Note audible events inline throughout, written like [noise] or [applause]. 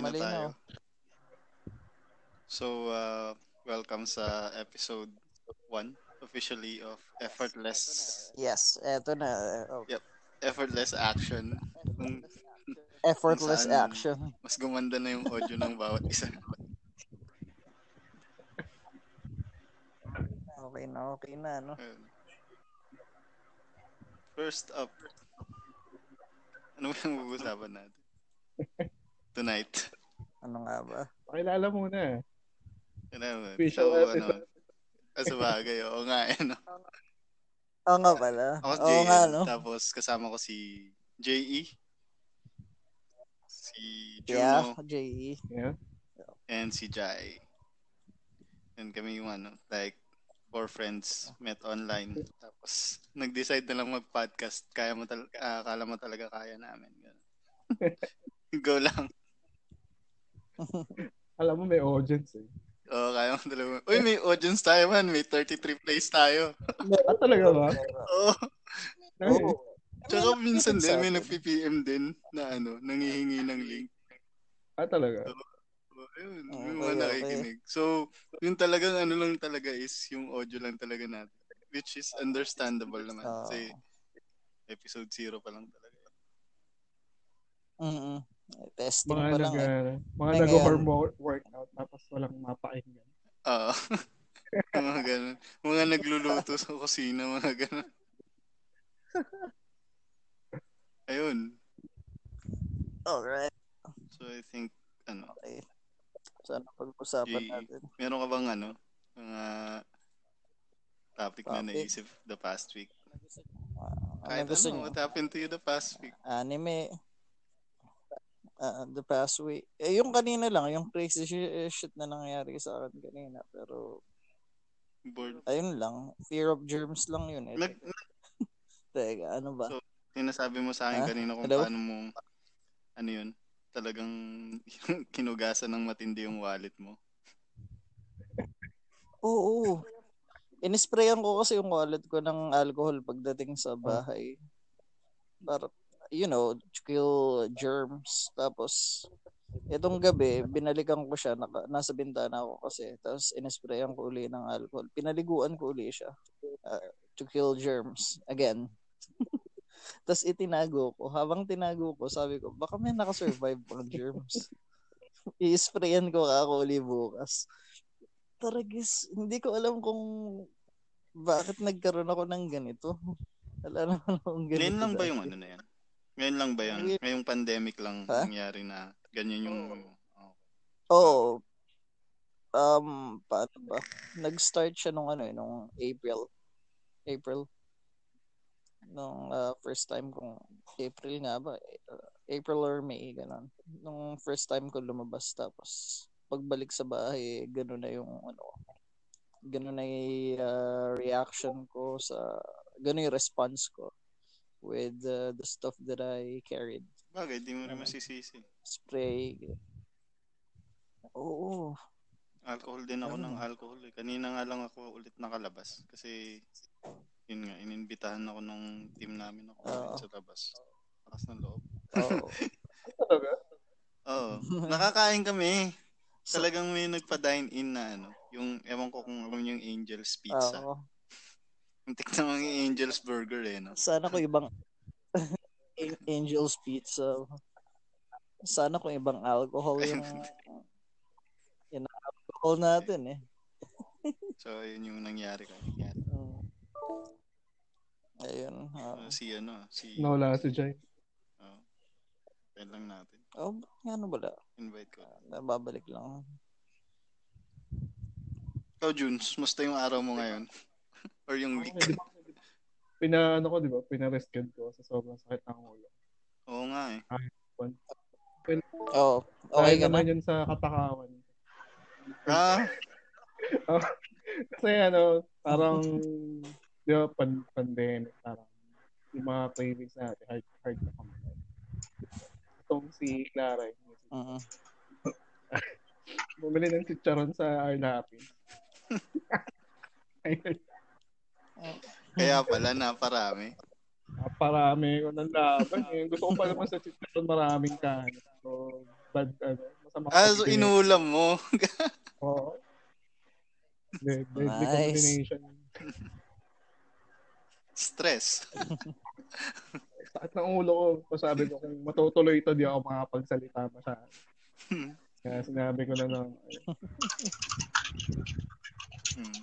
Okay na tayo. So, uh, welcome sa episode 1 officially of Effortless Yes, eto na. Oh, Effortless Action. Kung effortless saan- action. mas gumanda na yung audio ng bawat isa. Okay na, okay na, no? First up, ano ba yung uusapan natin? [laughs] Tonight. Ano nga ba? Pakilala muna. Ano, so, Official ano, ah, sa bagay, oo nga, ano. Oo nga pala. Ako si Oo JL, nga, no? tapos kasama ko si JE, si Yeah, Juno, JE. Yeah. and si Jai. And kami yung ano, like, four friends met online. Tapos, nag-decide na lang mag-podcast. Kaya mo tal- ah, akala mo talaga kaya namin. Ganun. [laughs] Go lang. [laughs] Alam mo may audience eh. Oo, kaya mo talaga. Uy, may audience tayo man. May 33 plays tayo. Ah, talaga ba? Oo. Oo. Tsaka minsan din, may nag-PPM din na ano, nangihingi ng link. Ah, talaga. Oh, Ayun, Okay, yung mga okay. nakikinig. So, yun talagang ano lang talaga is yung audio lang talaga natin. Which is understandable naman. Oo. Kasi episode 0 pa lang talaga. Mm-mm. Testing Mga pa nag, lang eh. uh, mga nag-hormone workout tapos walang mapakinggan. Oo. [laughs] mga ganun. Mga nagluluto sa kusina, mga ganun. [laughs] Ayun. Alright. So, I think, ano, Okay. Sana pag-usapan natin. meron ka bang ano, mga topic na Topic? naisip the past week? Ah, Kahit ano what happened to you the past week? Anime. Ah, the past week. Eh, yung kanina lang, yung crazy shi- shit na nangyari sa akin kanina. Pero, Bored. ayun lang. Fear of germs lang yun eh. Nag, [laughs] Teka, ano ba? So, sinasabi mo sa akin Ha? kanina kung Hello? paano mo, ano yun, talagang [laughs] kinugasan ng matindi yung wallet mo. Oo. Inisprayan ko kasi yung wallet ko ng alcohol pagdating sa bahay. Para, you know, to kill germs. Tapos, itong gabi, binalikan ko siya. Naka, nasa bintana ako kasi. Tapos, inisprayan ko uli ng alcohol. Pinaliguan ko uli siya. uh, to kill germs. Again. [laughs] Tapos, itinago ko. Habang tinago ko, sabi ko, baka may nakasurvive pang germs. [laughs] I-sprayan ko ako uli bukas. Taragis, hindi ko alam kung bakit nagkaroon ako ng ganito. [laughs] Wala naman akong ganito. Ngayon lang ba yung ano na yan? Ngayon lang ba yan? Ngayon- Ngayong pandemic lang Ha? nangyari na ganyan yung... Oh. Oo. Um, paano ba? Nag-start siya nung ano eh, nung April. April. Nung uh, first time kong, April nga ba? Uh, April or May, ganun. Nung first time ko lumabas, tapos pagbalik sa bahay, ganun na yung ano, ganun na yung uh, reaction ko sa, ganun yung response ko with uh, the stuff that I carried. Bagay, di mo rin masisisi. Spray. Oo. Alcohol din ako Ano? ng alcohol. Eh. Kanina nga lang ako ulit nakalabas. Kasi, yun nga, ininbitahan ako ng team namin ako Oo. sa labas. Lakas ng loob. Oo. Talaga? [laughs] Oo. Nakakain kami. Talagang may nagpa-dine in na ano. Yung, ewan ko kung ano yung Angel's Pizza. Oo. Tignan mo yung Angel's Burger eh, no? Sana ko ibang [laughs] An- Angel's Pizza. Sana ko ibang alcohol yung yung alcohol natin eh. So, yun yung nangyari kay. Mm. Ayun. oo. Uh, si ano, si... Nawala si Jai. Oh. Yan lang natin. Oh, ano wala. Invite ko. Nababalik lang. Ikaw, Junes, musta yung araw mo ngayon? Or yung week? Okay? Pina, ano ko, di ba? Pina-rescue ko sa sobrang sakit ng ulo. Oo nga eh. Oh, okay ka na? naman yun sa katakawan. Ah, [laughs] Kasi ano, parang, di ba, pan- pandemic, parang, yung mga cravings natin, hard, hard na kumain. Itong si Clara, yung Mm. [laughs] bumili ng chicharon sa Arnapin. [laughs] Ayun, kaya pala naparami. parami ko ng laban. Eh. Gusto ko pa naman sa chicharon maraming kanin. So, bad, ano, sa mga Ah, so inulam mo. [laughs] Oo. De- deadly Nice. combination. Stress. [laughs] Sakit ng ulo ko. Pasabi ko kung matutuloy ito, di ako makapagsalita masyado. Kaya sinabi ko na lang, Hmm.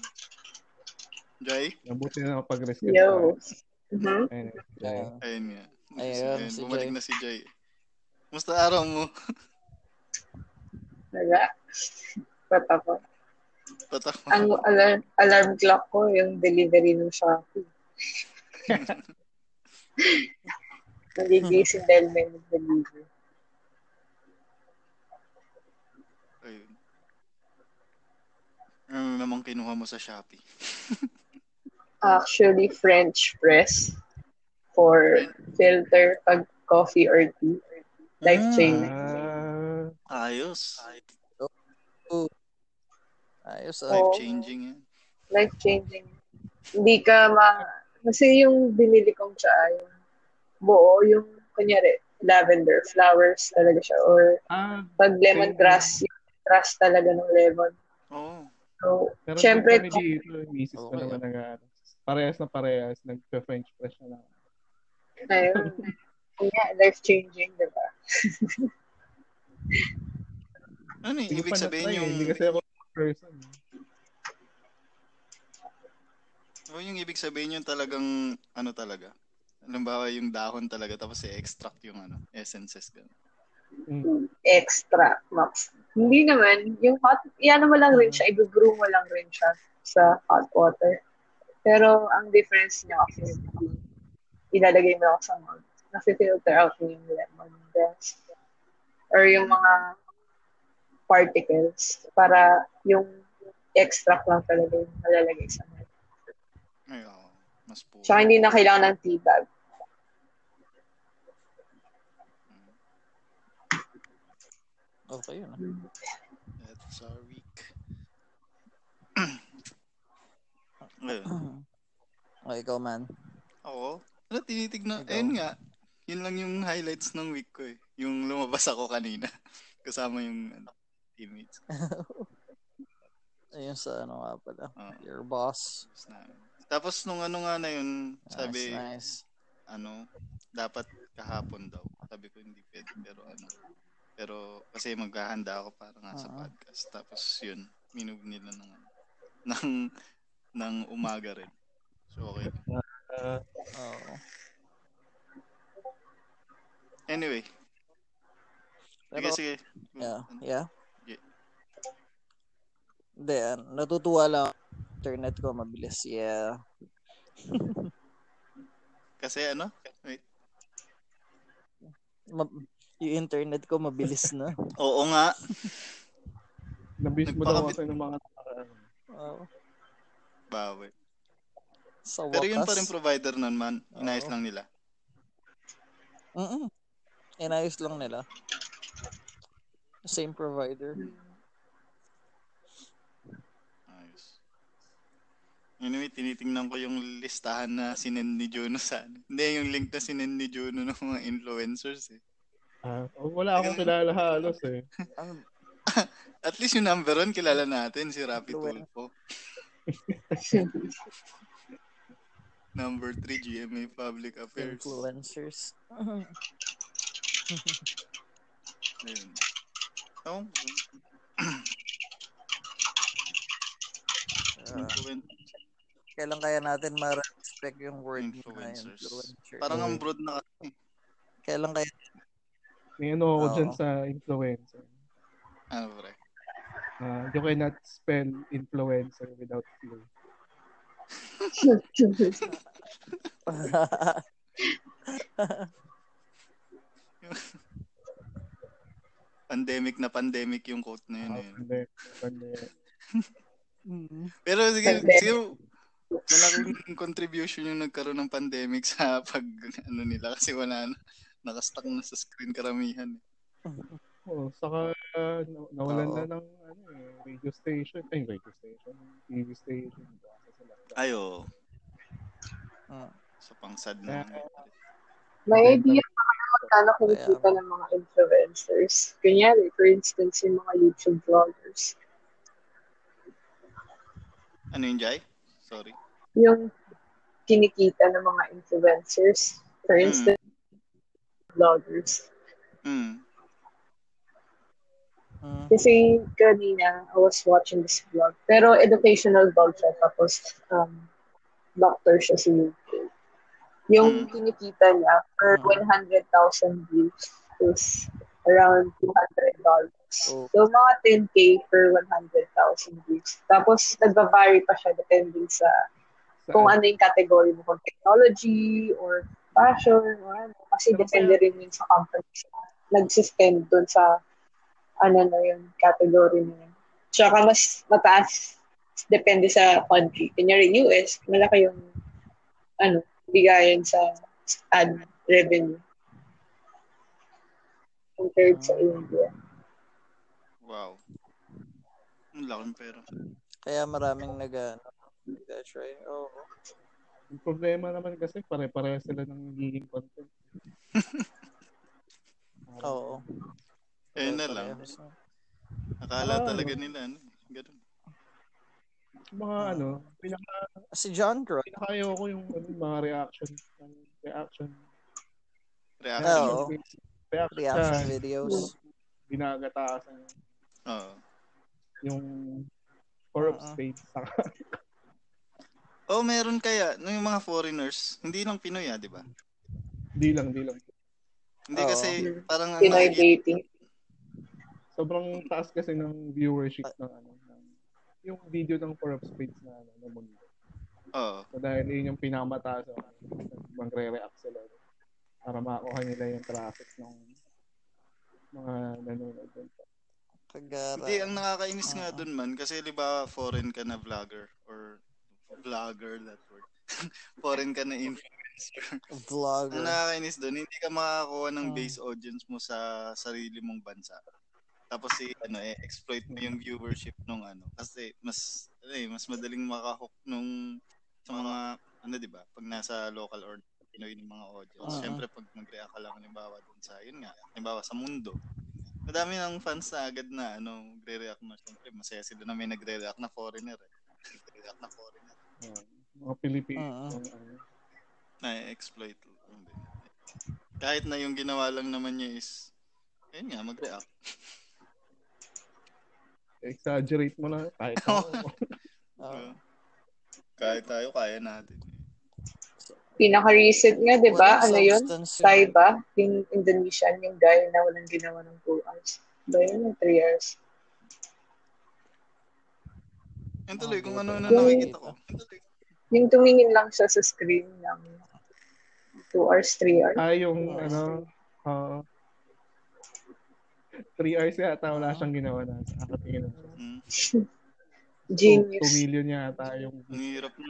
Jai? nabuti na pag-risk. Yo. Mhm. Ayun, nga. Ayun, si bumalik Jai. na si Jai. Musta araw [laughs] mo? Wala. Ba't ako? Tatak Ang alarm, alarm clock ko, yung delivery ng Shopee. [laughs] Nagigising dahil may nag-deliver. Ayun. Ano namang kinuha mo sa Shopee? [laughs] Actually, French press for filter pag coffee or tea. Life changing. Ah, Ayos. Ayos ah. Oh. Life-changing yan. Life changing. Hindi ka ma... Kasi yung binili kong tsaa, yung buo, yung kunyari, lavender, flowers talaga siya. Or ah, pag lemongrass, yung grass talaga ng lemon. Oo. So, pero syempre, kami dito, misis ko Okay. naman nag parehas na parehas, nag-French press na lang. ayun. Kaya, life changing, di ba? Ano yung ibig sabihin yung... Hindi kasi ako person. Oh, yung ibig sabihin yung talagang ano talaga. Halimbawa yung dahon talaga tapos i-extract yung ano, essences ganun. Mm. Extra, max. Hindi naman, yung hot, yan mo lang rin siya, i-brew mo lang rin siya sa hot water. Pero, ang difference niya kasi, ilalagay mo ako sa mug. Nasi-filter out mo yung lemon grass. Or yung mga particles para yung extract lang talaga yung nalalagay sa mug. Ay, mas po. Tsaka hindi na kailangan ng tea bag. Okay yun. ah. That's our week. Ayun. O, ikaw man. Ako? Ano tinitignan? Ikaw. Ayun nga. Yun lang yung highlights ng week ko eh. Yung lumabas ako kanina. [laughs] Kasama yung ano, teammates. [laughs] Ayun sa ano nga pala. Oo. Your boss. Tapos nung ano nga na yun, sabi, nice, nice. ano, dapat kahapon daw. Sabi ko hindi pwede, pero ano. Pero kasi maghahanda ako para nga sa Oo. podcast. Tapos yun, minug nila ng, [laughs] ng, ng umaga rin. So okay. Oo. Anyway. Pero, sige, sige. yeah. Yeah? Yeah. Hindi, ah, natutuwa lang. Internet ko mabilis. Yeah. [laughs] Kasi ano? Wait. Ma- yung internet ko mabilis na. [laughs] Oo nga. nabis mo daw kasi ng mga nakaraan. Oo. Bawi. sa wakas. Pero yun pa rin provider nun man. Inayos Oo. lang nila. Mm Inayos lang nila. Same provider. Ayos. Anyway, tinitingnan ko yung listahan na sinend ni Juno sa ano. Hindi, yung link na sinend ni Juno ng mga influencers eh. Ah, oh, wala akong kilala halos eh. [laughs] At least yung number one, kilala natin, si Rapi Tulfo. Number three, GMA Public Affairs. influencers. Ayun. Oh, influen- kailan kaya natin ma-respect yung word na Influencers. influencer? Parang ang broad na kasi. Kailan kaya May ano ako Oo. dyan sa influencer. Ano pre? Ah, you cannot spell influencer without flu. [laughs] Pandemic na pandemic yung quote na yun. Ah, eh. pande, pande. Mm. Pero sige, Pandemic. sige, malaking contribution yung nagkaroon ng pandemic sa pag ano nila kasi wala na nakastock na sa screen karamihan. eh. Oh, saka uh, na- nawalan Oo. na ng ano eh, radio station. Ay, radio station. TV station. Ayo, Ah. sa pangsad na. May idea pa kayo magkano kinikita ng mga influencers. Kunyari, for instance, yung mga YouTube vloggers. Ano yun, Jai? Sorry. Yung kinikita ng mga influencers. For Mm. instance, vloggers. Mm. Mm. Kasi kanina, I was watching this vlog. Pero educational vlog siya. Tapos, um, doctor siya sa UK. Yung Mm. kinikita niya per Mm. 100,000 views is around $200. Oh. So, mga 10K per 100,000 views. Tapos, nagba-vary pa siya depending sa kung ano yung category mo, kung technology or fashion or ano. Kasi depende rin yun sa company. Nag-spend dun sa ano na yun, category na yun. Tsaka mas mataas depende sa country. Kunyari, US, malaki yung ano, bigayan sa ad revenue compared sa India. Wow. Ang laking pera. Kaya maraming nag ano, nag-try. Oo. Yung problema naman kasi pare-pareho sila ng nagiging content. [laughs] Oo. Ayun na lang. Akala Ah, talaga ano? nila, ano, ganun. Mga ano, pinaka Si John Croy. pinakayo ko yung ano, mga reaction ng reaction Reaction. Oo. reaction, Reaction siya, videos. ginagatasan Oo. yung corrupt Oo. state sa [laughs] Oh, meron kaya, no, yung mga foreigners, hindi lang Pinoy ah, di ba? di lang di lang Hindi Oo. kasi parang ang Pinoy dating. Sobrang taas kasi ng viewership ng ano ng yung video ng corrupt states na ano na mundo. Oo. So dahil yun yung pinamataas so, magre-react sila para makuha nila yung traffic ng mga nanonood. Kagara. Hindi, ang nakakainis nga Oo. dun man, kasi di ba foreign ka na vlogger or vlogger, that word. [laughs] foreign ka na influencer. Vlogger. ang nakakainis dun, hindi ka makakuha ng base audience mo sa sarili mong bansa. Tapos si ano eh exploit mo yung viewership nung ano kasi mas ano eh, mas madaling makahook nung sa mga ano 'di ba pag nasa local or Pinoy ng mga audience. Oo. Syempre pag nag-react ka lang halimbawa dun sa yun nga, halimbawa sa mundo. Madami ng fans na agad na ano nagre-react na syempre masaya sila na may nagre-react na foreigner. Eh. Nagre-react na foreigner. Uh, mga Pilipino ano, Na-exploit. Kahit na yung ginawa lang naman niya is ayun nga mag-react. Exaggerate mo na kahit [laughs] ano. Oo. Kahit tayo kaya natin. Pinaka-recent nga, di ba? Ano yun? Thai ba? Yung Indonesian, yung guy na walang ginawa ng 2 hours. Ba yun? Yung 3 hours. Yan tuloy, kung ano na tayo nakikita ko. Yung tumingin lang siya sa screen ng 2 hours, 3 hours. Ah, yung ano, uh, three hours yata wala siyang ginawa na. Nakatingin na siya. Hmm. Two, Genius. two million yata yung [laughs] Ang hirap na.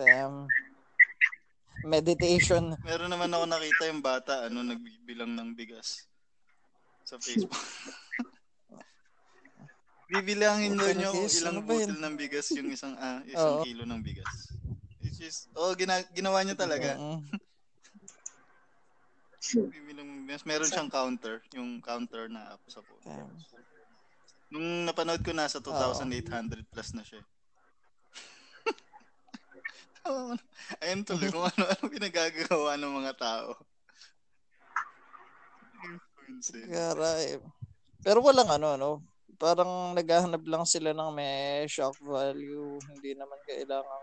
Damn. Meditation. Meron naman ako nakita yung bata, ano, nagbibilang ng bigas sa Facebook. [laughs] Bibilangin daw niyo kung ilang ano butil ng bigas yung isang ah, isang Oo. kilo ng bigas. Which is, oh, gina- ginawa niya talaga. Bibilang ng bigas. Meron siyang counter, yung counter na app sa phone. Damn. Nung napanood ko, nasa 2,800 plus na siya. [laughs] Ayun tuloy, kung ano-ano pinagagawa ng mga tao. Garay. Pero walang ano, no? Parang naghahanap lang sila ng may shock value. Hindi naman kailangan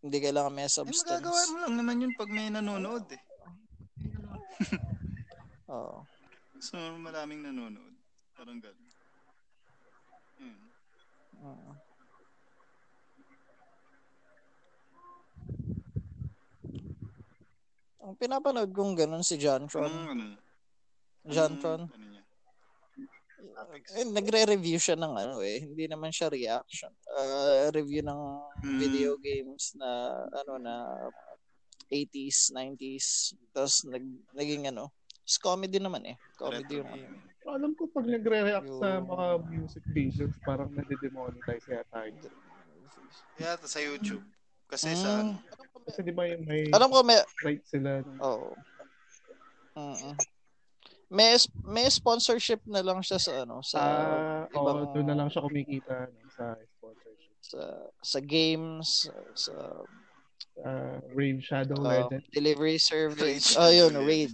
hindi kailangan may Eh, substance. magagawa mo lang naman yun pag may nanonood eh. [laughs] Oo. So, maraming nanonood. Parang gano'n. Oo. Ang pinapanood kong ganun si John Tron. Anong ano? John anong-. Ano niya? Eh, nagre-review siya ng ano eh. Hindi naman siya reaction. Uh, review ng Hmm. video games na ano na 80s, 90s. Tapos nag, naging ano. It's comedy naman eh. Comedy yung ano. alam ko pag nagre-react sa Yung- mga music videos, parang nade-demonetize yata yun. Kaya sa YouTube. Kasi sa Mm. ano, Kasi di ba yung may Alam ko may right sila. Oo. Mm. May may sponsorship na lang siya sa ano sa oo, ibang- doon na lang siya kumikita no, sa sponsorship. sa sa games sa Uh, Rave Shadow uh, Legend. delivery service. Raid [laughs] Oh, yun, raid.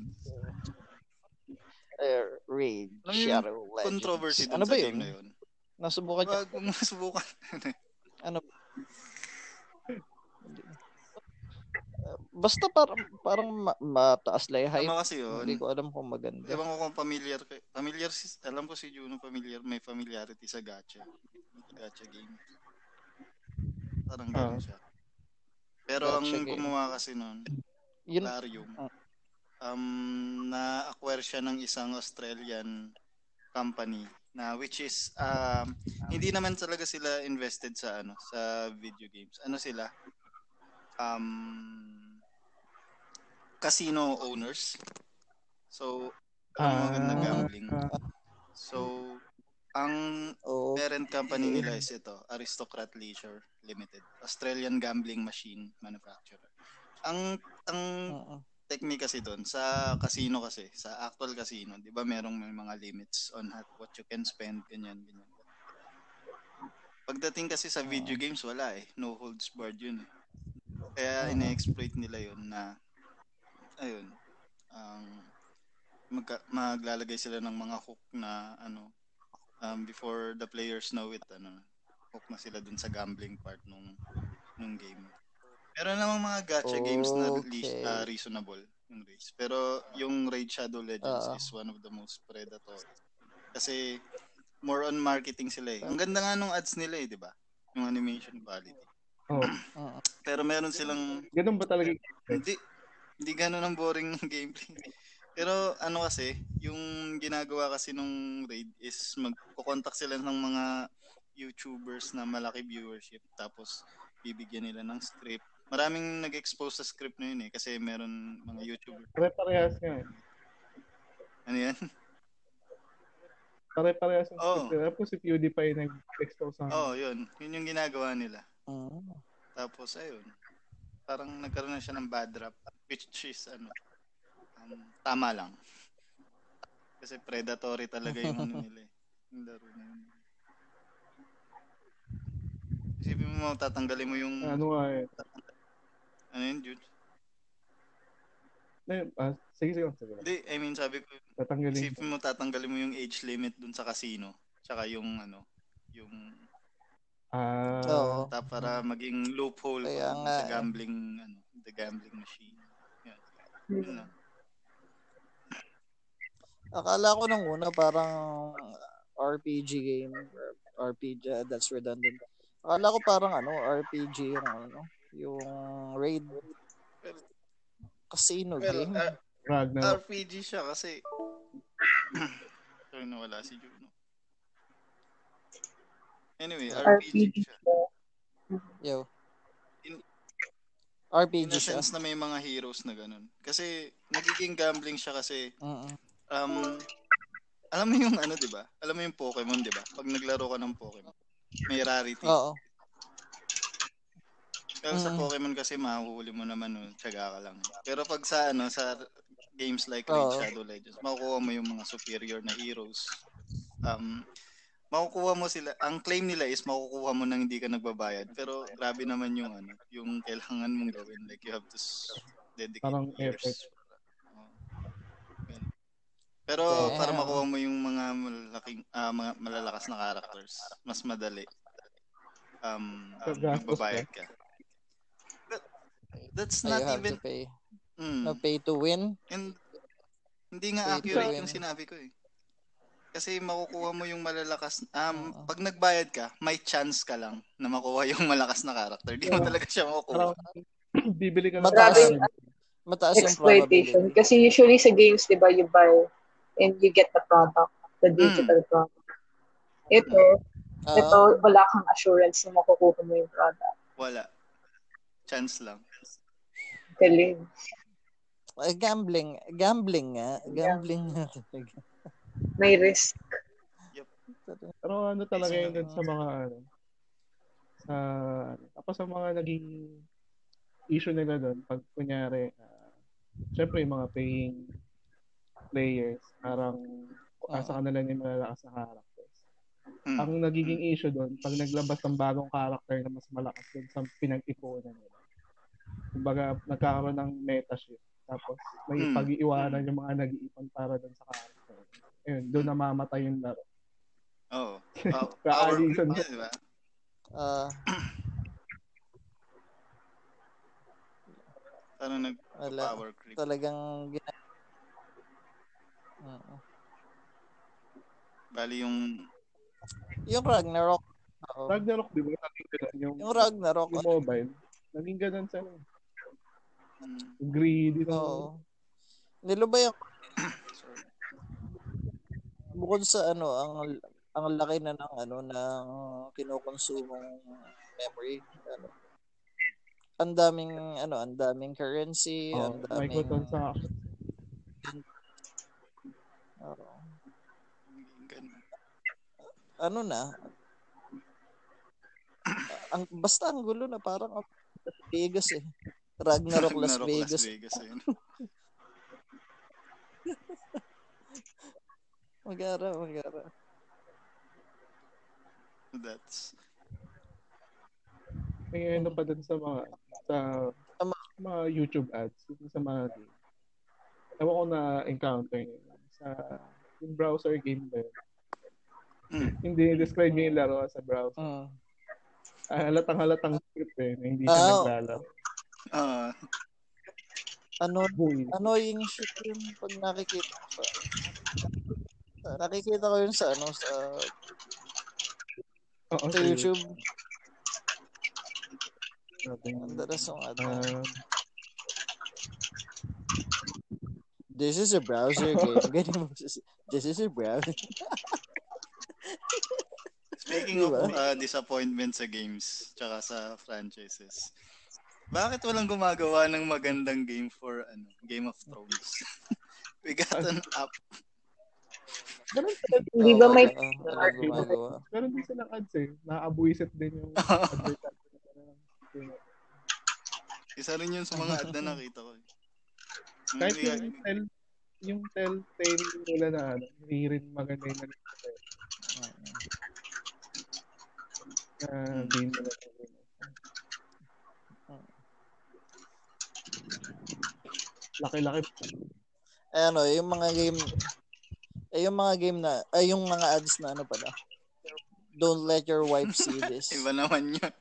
Uh, raid Shadow Legends. controversy dun Ano sa ba game yun? na yun. Nasubukan niya. Wag mong subukan. [laughs] Ano? Basta parang parang ma- mataas lang yung hype. Tama kasi yun. Hindi ko alam kung maganda. Ewan ko kung familiar kay familiar si alam ko si Juno familiar may familiarity sa gacha. Gacha game. Parang gano'n siya. Pero ang game. gumawa kasi noon, Yun, Larium. Ah. Um na-acquire siya ng isang Australian company na which is um hindi naman talaga sila invested sa ano sa video games. Ano sila? Um casino owners. So Ah. na gambling. So ang oh, parent company nila is ito, Aristocrat Leisure Limited, Australian gambling machine manufacturer. Ang ang oo. technique kasi doon sa casino kasi, sa actual casino, 'di ba merong may mga limits on what you can spend ganyan ganyan. Pagdating kasi sa video games wala eh, no holds barred 'yun. Eh. Kaya ina-exploit nila 'yun na ayun, ang magka, maglalagay sila ng mga hook na ano um, before the players know it ano hook na sila dun sa gambling part nung nung game. Meron namang mga gacha games na release, Okay. uh, reasonable yung race. Pero yung Raid Shadow Legends Oo. is one of the most predatory. Kasi more on marketing sila eh. Ang ganda nga nung ads nila eh, di ba? Yung animation quality. Oh. [clears throat] Pero meron silang ganun ba talaga? hindi hindi gano'n ang boring ng gameplay. Pero ano kasi, yung ginagawa kasi nung raid is magko-contact sila ng mga YouTubers na malaki viewership tapos bibigyan nila ng script. Maraming nag-expose sa script na yun eh kasi meron mga YouTuber. Pare-parehas nga. eh. Ano yan? Pare-parehas yung Oo. script. Ko si PewDiePie nag-expose sa Oo, oh, yun. Yun yung ginagawa nila. Oo. Tapos ayun. Parang nagkaroon na siya ng bad rap which is ano um, tama lang. Kasi predatory talaga yung ano nila eh. [laughs] Yung laro na yun. Isipin mo tatanggalin mo yung ano nga eh. ano yun, Jude? Na- ah, sige, sige, sige. Hindi, I mean sabi ko, Tatanggalin. isipin mo tatanggalin mo yung age limit dun sa casino. Tsaka yung ano, yung Ah, Oo. ta para maging loophole Kaya pa nga sa eh. gambling ano, the gambling machine. Yan. Yun lang. Akala ko nung una parang RPG game. RPG, uh, that's redundant. Akala ko parang ano, RPG yung ano, yung raid casino Well, game. uh, Ragnarok. RPG siya kasi [clears throat] Sorry nawala si Juno. Anyway, RPG, RPG. siya. Yo. in- RPG In a siya. sense na may mga heroes na ganun. Kasi nagiging gambling siya kasi Mm-mm. Um alam mo yung ano, 'di ba? Alam mo yung Pokemon, 'di ba? Pag naglaro ka ng Pokemon, may rarity. Oo. Pero sa Mm. Pokemon kasi mahuhuli mo naman, no, tiyaga ka lang. Pero pag sa ano, sa games like Raid Oo. Shadow Legends, makukuha mo yung mga superior na heroes. Um, makukuha mo sila, ang claim nila is makukuha mo nang hindi ka nagbabayad. Pero grabe naman yung ano, yung kailangan mong gawin. Like you have to s- dedicate Parang years. effort. Pero Damn. para makuha mo yung mga malalaking, ah, mga malalakas na characters, mas madali. Um, Gagastos magbabayad ka. That- that's So you not have even to pay. mm, No pay to win. and hindi nga Pay accurate yung sinabi ko eh. Kasi makukuha mo yung malalakas um Oo. pag nagbayad ka, may chance ka lang na makuha yung [laughs] malakas na character. Di mo Yeah. talaga siya makukuha. [clears throat] Bibili ka ng Mataas. Mataas yung exploitation. probability. Kasi usually sa games, di ba, you buy and you get the product, the digital product. Ito, Oo. ito, wala kang assurance na makukuha mo yung product. Wala. Chance lang. Galing. Eh, gambling. Gambling nga. Gambling nga talaga. May risk. Pero ano talaga yun dun sa mga ano, sa, tapos sa mga naging issue nila doon, pag kunyari, uh, syempre yung mga paying players, parang uh, sa kanila yung malalakas na characters. Hmm. Ang nagiging issue doon, pag naglabas ng bagong character na mas malakas doon sa pinag-ipunan nila. Kumbaga, nagkakaroon ng meta shift. Tapos, may hmm. pag-iiwanan yung mga nag-iipon para doon sa character. Ayun, doon namamatay yung laro. Oo. [laughs] Oh. Power creep, diba? Uh, ano nag wala. power creep? Talagang gina- uh-uh. Bali yung yung Ragnarok. Oo. Ragnarok, di ba? Naging ganun. Yung, yung Ragnarok. Yung mobile. Naging ganun sa hmm. greedy. Oo. Nilo ba yung [coughs] bukod sa ano ang ang laki na ng ano ng kinokonsumong memory ano ang daming ano ang daming currency oh, ang daming microtransaction oh. ano na ang basta ang gulo na parang Las Vegas eh Ragnarok, Ragnarok Las Vegas, Las Vegas eh. [laughs] magara magara that's may ano pa dun sa mga sa mga YouTube ads sa mga. Ewan ko na encounter sa yung browser game ba yun? Mm. Hindi describe niya yung laro sa browser. Mm. Ah, halatang halatang script eh, na hindi siya uh, naglalaro. Uh, ano, Boy. annoying shit yun pag nakikita ko sa nakikita ko yun sa ano sa Oo, sa YouTube. Ang daras ng ano. Uh, this is a browser game. [laughs] Ganyan mo. This is a browser. [laughs] Speaking diba? of uh, disappointment sa games tsaka sa franchises, bakit walang gumagawa ng magandang game for ano Game of Thrones? [laughs] We got an app. Hindi ba may Pero din silang ads eh. Nakaabuisit din yung advertisement. Isa rin yun sa mga ad na nakita ko. Kahit yung tel, yung telltale nila na ano, hindi rin maganda yung nalito. Na di nila Laki-laki. Eh ano, yung mga game eh yung mga game na ay yung mga ads na ano pala. Don't let your wife see [laughs] this. Iba naman yun.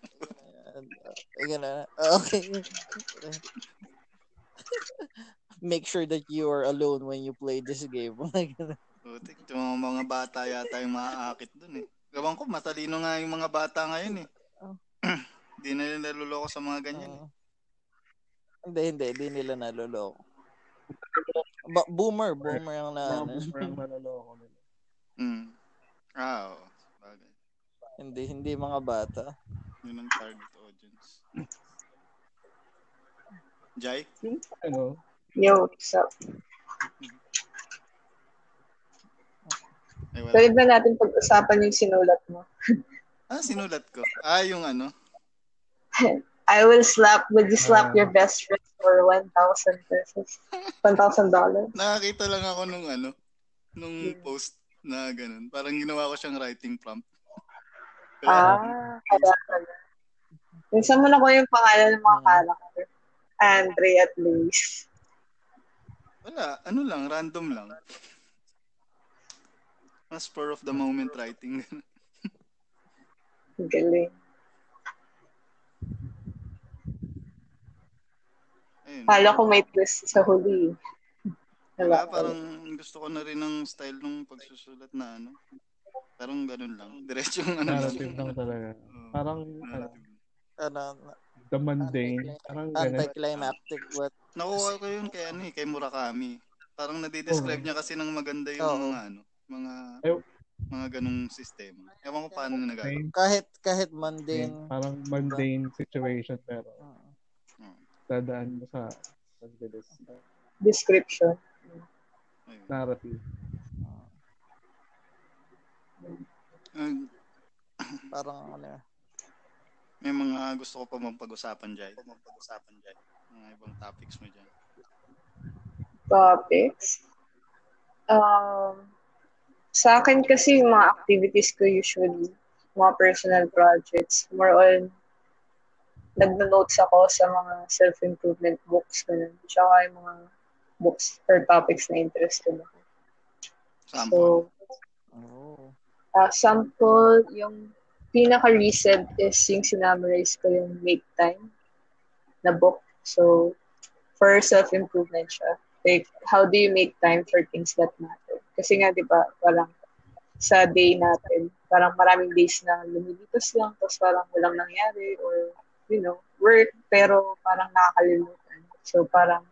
Ayun na. Okay. [laughs] Make sure that you are alone when you play this game. [laughs] Putik, yung mga bata yata yung maaakit dun eh. Gawang ko, matalino nga yung mga bata ngayon eh. Hindi oh. [clears throat] na nila naluloko sa mga ganyan. Uh, hindi, hindi. Hindi nila naluloko. Ba- boomer, boomer ang na. boomer ang naluloko nila. Mm. Ah, oh. Bagay. Hindi, hindi mga bata. Yun ang target audience. Jai? Yung ano? Yo, what's up? Ay, Pwede na natin pag-usapan yung sinulat mo. [laughs] ah, sinulat ko? Ah, yung ano? [laughs] I will slap, would you slap uh, your best friend for 1,000 pesos? $1,000 dollars? [laughs] Nakakita lang ako nung ano, nung hmm. post na ganun. Parang ginawa ko siyang writing prompt. Ah, kaya pala. Minsan mo na ko yung pangalan ng mga hmm. character. Andre at least. Wala, ano lang, random lang. Mas spur of the moment writing. Galing. Ayun. Kala ko may twist sa huli. Wala, parang gusto ko na rin ng style ng pagsusulat na ano. Parang ganun lang. Diretso yung ano. Narrative lang talaga. Uh, parang narrative. ano, the mundane. Parang anticlimactic what Nakuha ko yun kay ano eh, kay Murakami. Parang nade-describe oh. niya kasi ng maganda yung oh. mga ano, mga Ay, mga ganung sistema. Ewan ko paano na nagagawa. Kahit kahit mundane. Okay. Parang mundane situation pero uh, dadaan mo sa pagbilis. Description. Narrative. Parang ano May mga gusto ko pa mapag-usapan dyan. Mapag-usapan dyan. Mga ibang topics mo dyan. Topics? Um, sa akin kasi yung mga activities ko usually, mga personal projects, more on nagno-notes ako sa mga self-improvement books, ganun. Tsaka yung mga books or topics na interested ako. Sample. So, Oh. uh, sample, yung pinaka-recent is yung sinamarize ko yung Make Time na book. So, for self-improvement siya. Like, how do you make time for things that matter? Kasi nga, di ba, parang sa day natin, parang maraming days na lumilipas lang, tapos parang walang nangyari, or, you know, work, pero parang nakakalimutan. So, parang,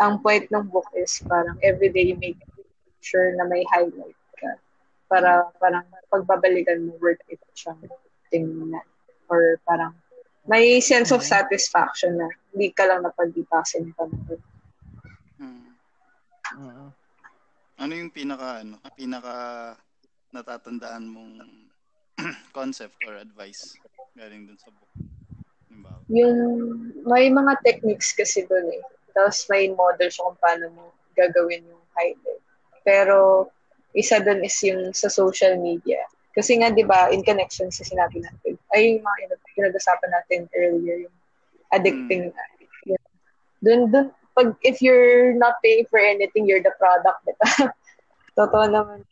ang point ng book is parang everyday you make sure na may highlight ka. Para parang pagbabalikan mo, worth it siyang tingnan. Or parang may sense of satisfaction na hindi ka lang napagdipasin pa na. Hmm. Mm. Ano yung pinaka, ano, pinaka natatandaan mong [clears throat] concept or advice galing dun sa book? Halimbawa. Yung may mga techniques kasi doon eh. Tapos may model siya kung paano mo gagawin yung highlight. Pero isa doon is yung sa social media. Kasi nga, di ba, in connection sa sinabi natin, ay yung mga pinag-usapan natin earlier, yung addicting. Mm. Doon, doon, pag, if you're not paying for anything, you're the product, di ba? [laughs] Totoo naman.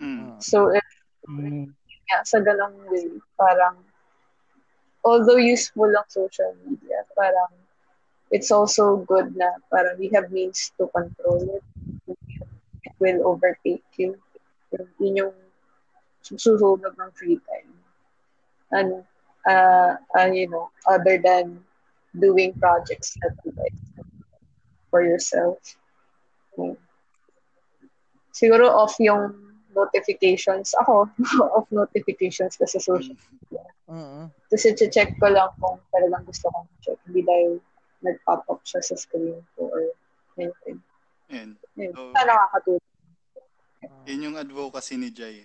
Mm. So, if, Mm. yeah, sa ganong way, parang, although useful lang social media, parang, it's also good na parang we have means to control it. It will overtake you. Yun yung susunog ng free time. And, uh, uh, you know, other than doing projects that you like for yourself. Hmm. Siguro off yung notifications. Ako, [laughs] off notifications kasi social media. Mm. Kasi check ko lang kung talagang gusto kong check. Hindi dahil nag-pop up siya sa screen ko or anything. Yan. Yun. So, Sana nakakatulong. Yun yung advocacy ni Jay.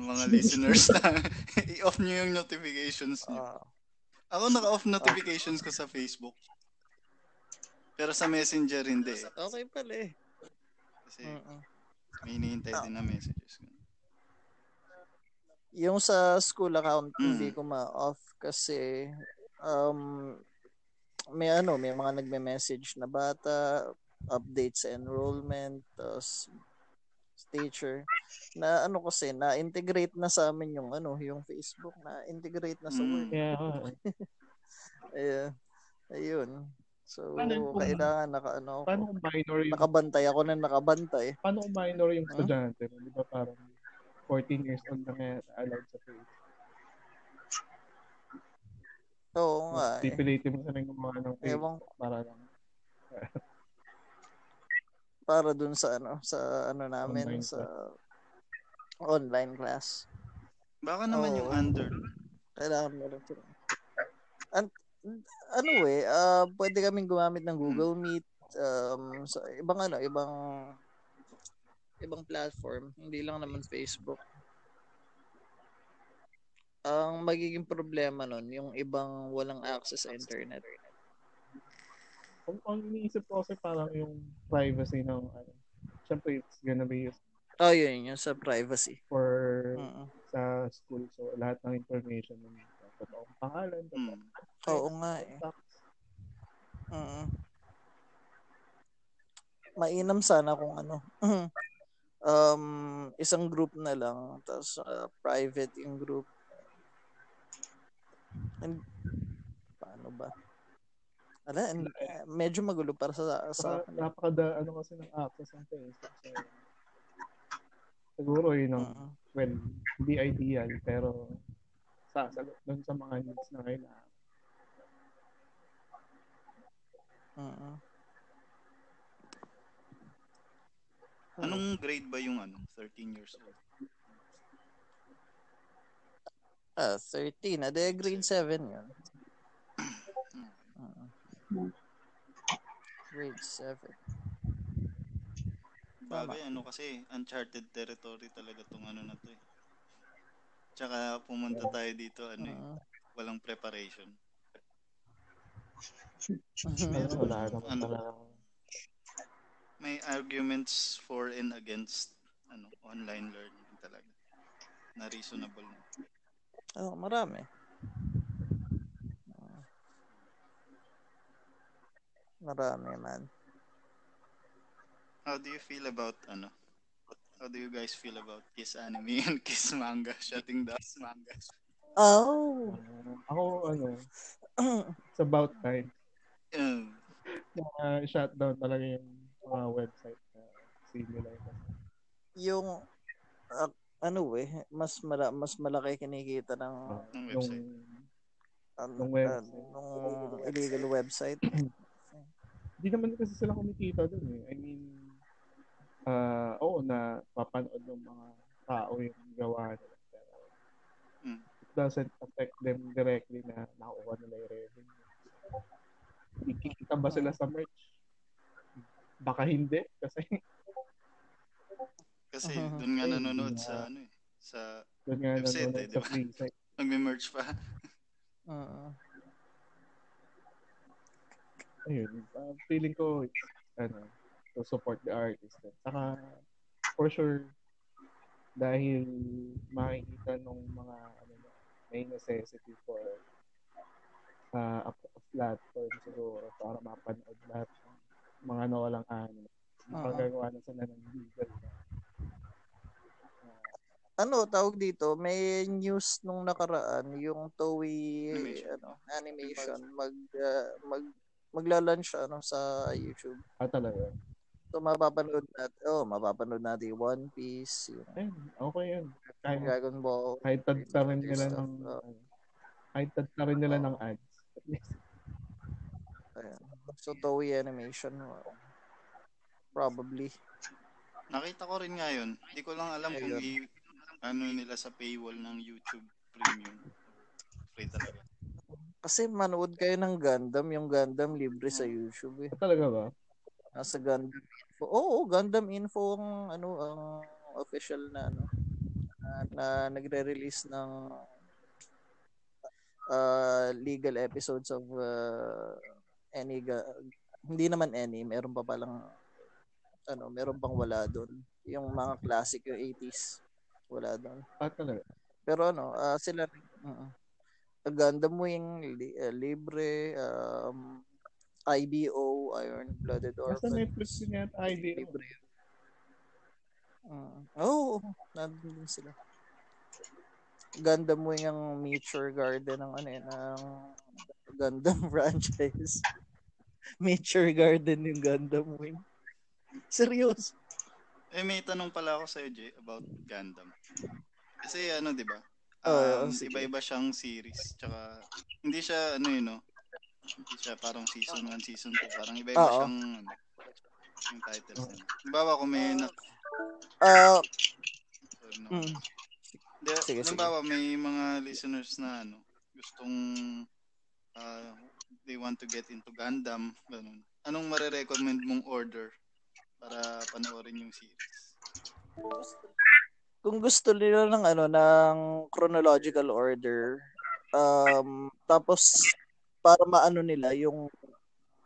Mga listeners na [laughs] i-off nyo yung notifications nyo. Ah. Ako naka-off notifications ko sa Facebook. Pero sa Messenger hindi. eh. okay pala eh. Kasi Mm-mm. may hinihintay din na messages. Yung sa school account, Mm. hindi ko ma-off kasi um, may ano, may mga nagme-message na bata, update sa enrollment, tapos teacher na ano kasi na integrate na sa amin yung ano yung Facebook na integrate na sa Mm. work. Yeah. [laughs] oo. Ayun. So Paano kailangan naka ano Paano minor yung nakabantay ako na nakabantay. paano minor yung Huh? estudyante? Di ba parang 14 years old na nga allowed sa Facebook. Oo nga. Eh. Pipilitin mo sa nang gumawa ng Facebook Ewan para lang. [laughs] para dun sa ano sa ano namin Online sa online class. Baka naman yung Oo. under. Kailangan meron sila. An- ano eh, ah pwede kaming gumamit ng Google Meet um sa ibang ano, ibang ibang platform, hindi lang naman Facebook. Ang magiging problema nun, yung ibang walang access sa internet. Kung ang iniisip ko kasi parang yung privacy ng ano. Siyempre, it's gonna be used Oh, yun, yun sa privacy. for Mm. sa school. So, lahat ng information ng totoong pangalan, totoong Mm. Oo nga eh. Mm. Mainam sana kung ano. [clears throat] um, isang group na lang, tapos uh, private yung group. And, paano ba? Ala, and, uh, medyo magulo para sa sa akin. napakada, ano kasi ng access ng Facebook. So, siguro, you know, Mm. well, hindi ideal, pero sasagot dun sa mga needs na kailangan. Mm. Anong grade ba yung ano? 13 years old. Ah, 13. Ah, de, grade 7 yun. [clears throat] Mm. Grade 7. Tama. Bagay ano kasi uncharted territory talaga tong ano na to eh. Tsaka pumunta tayo dito, ano eh, walang preparation. [laughs] Wala naman Ano? talaga. May arguments for and against ano online learning talaga. Na reasonable na. oh, marami. Marami man. How do you feel about ano? How do you guys feel about Kiss Anime and [laughs] Kiss Manga shutting down manga? Oh. Uh, ako, ano, [clears throat] it's about time. Um, na shutdown talaga yung mga website na similar. yung ah, ano eh, mas mala, mas malaki kinikita ng Uh, Ng yung, website. ano, Nung ah, website. nung illegal website. [clears throat] Hindi naman kasi sila kumikita dun eh. I mean, uh, oo na papanood ng mga tao yung gawa nila. Pero Mm. it doesn't affect them directly na nakukuha nila yung revenue. Kikita ba sila sa merch? Baka hindi kasi kasi Mhm. doon nga nanonood hindi sa ano eh, sa doon nga Website nanonood eh, di ba? [laughs] nagme-merch pa. [laughs] Oo. Ayun, uh, feeling ko ano, to support the artist. At saka, for sure, dahil makikita nung mga ano, may necessity for uh, a, a platform siguro para mapanood lahat ng mga nawalang ano. Oo. Makagagawa na sila ng legal na. ano tawag dito, may news nung nakaraan yung Toei Animation. ano, animation mag uh, mag magla-launch ano sa YouTube. Ah, talaga. So mapapanood natin, oh, mapapanood natin One Piece, yung Ayun, okay yun. Kahit, Dragon Ball. kahit rin other nila stuff. ng, ano, kahit na rin nila Oo. ng ads. At least, Ayan. So Toei Animation wow. probably. Nakita ko rin nga yun. Hindi ko lang alam kung i- ano nila sa paywall ng YouTube Premium. Free talaga. Kasi manood kayo ng Gundam, yung Gundam libre sa YouTube eh. talaga ba? Nasa Gundam Info. Oo, Gundam Info ang ano ang official na ano na, na nagre-release ng uh, legal episodes of uh, any ga- hindi naman any, meron pa palang ano, meron pang wala doon. Yung mga classic yung 80s wala doon. Ah, talaga. Pero ano, ah, sila uh, Gundam Wing li- uh, libre um IBO Iron Blooded Nasa Orphans Netflix din yata ID. libre yun. Mm. Oo, oh, nandun din sila. Gundam Wing ang Nature Garden ng ano yun, ng Gundam [laughs] franchise. Nature Garden yung Gundam Wing. Serious. Eh, may tanong pala ako sa'yo, Jay, about Gundam. Kasi ano, di ba? Oo, Um, sige. iba-iba siyang series. Tsaka, hindi siya, ano yun, no? Hindi siya parang season 1, season 2. Parang iba-iba Oo. siyang, ano, yung titles. Di ba kung may, na, Ah, sorry, no. mm, Di, Sige, halimbawa, may mga listeners na, ano, gustong, ah, they want to get into Gundam, ganun. Anong mare-recommend mong order para panoorin yung series? Kung gusto nila ng ano ng chronological order um tapos para maano nila yung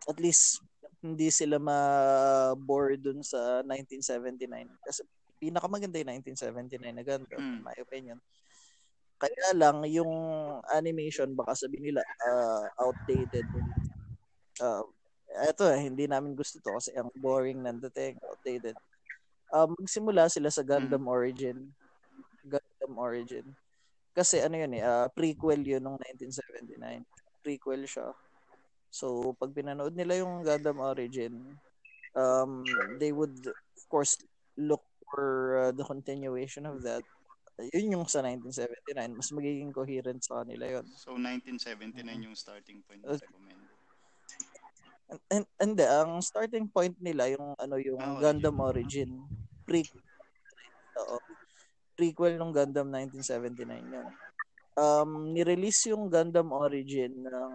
at least hindi sila ma-bore dun sa 1979 kasi pinakamaganda yung 1979 na in Mm. my opinion. Kaya lang yung animation baka sabihin nila ah, outdated. Uh, eto hindi namin gusto to kasi ang boring ng dating outdated um, magsimula sila sa Gundam Origin. Gundam Origin. Kasi ano yun eh, ah, prequel yun nung 1979. Prequel siya. So, pag pinanood nila yung Gundam Origin, um, they would, of course, look for uh, the continuation of that. Yun yung sa 1979. Mas magiging coherent sa kanila yun. So, 1979 yung starting point na Okay. recommend. And, and, and ang starting point nila yung ano yung Ah, Gundam Origin pre Oo. prequel ng Gundam 1979 yun. Um ni-release yung Gundam Origin ng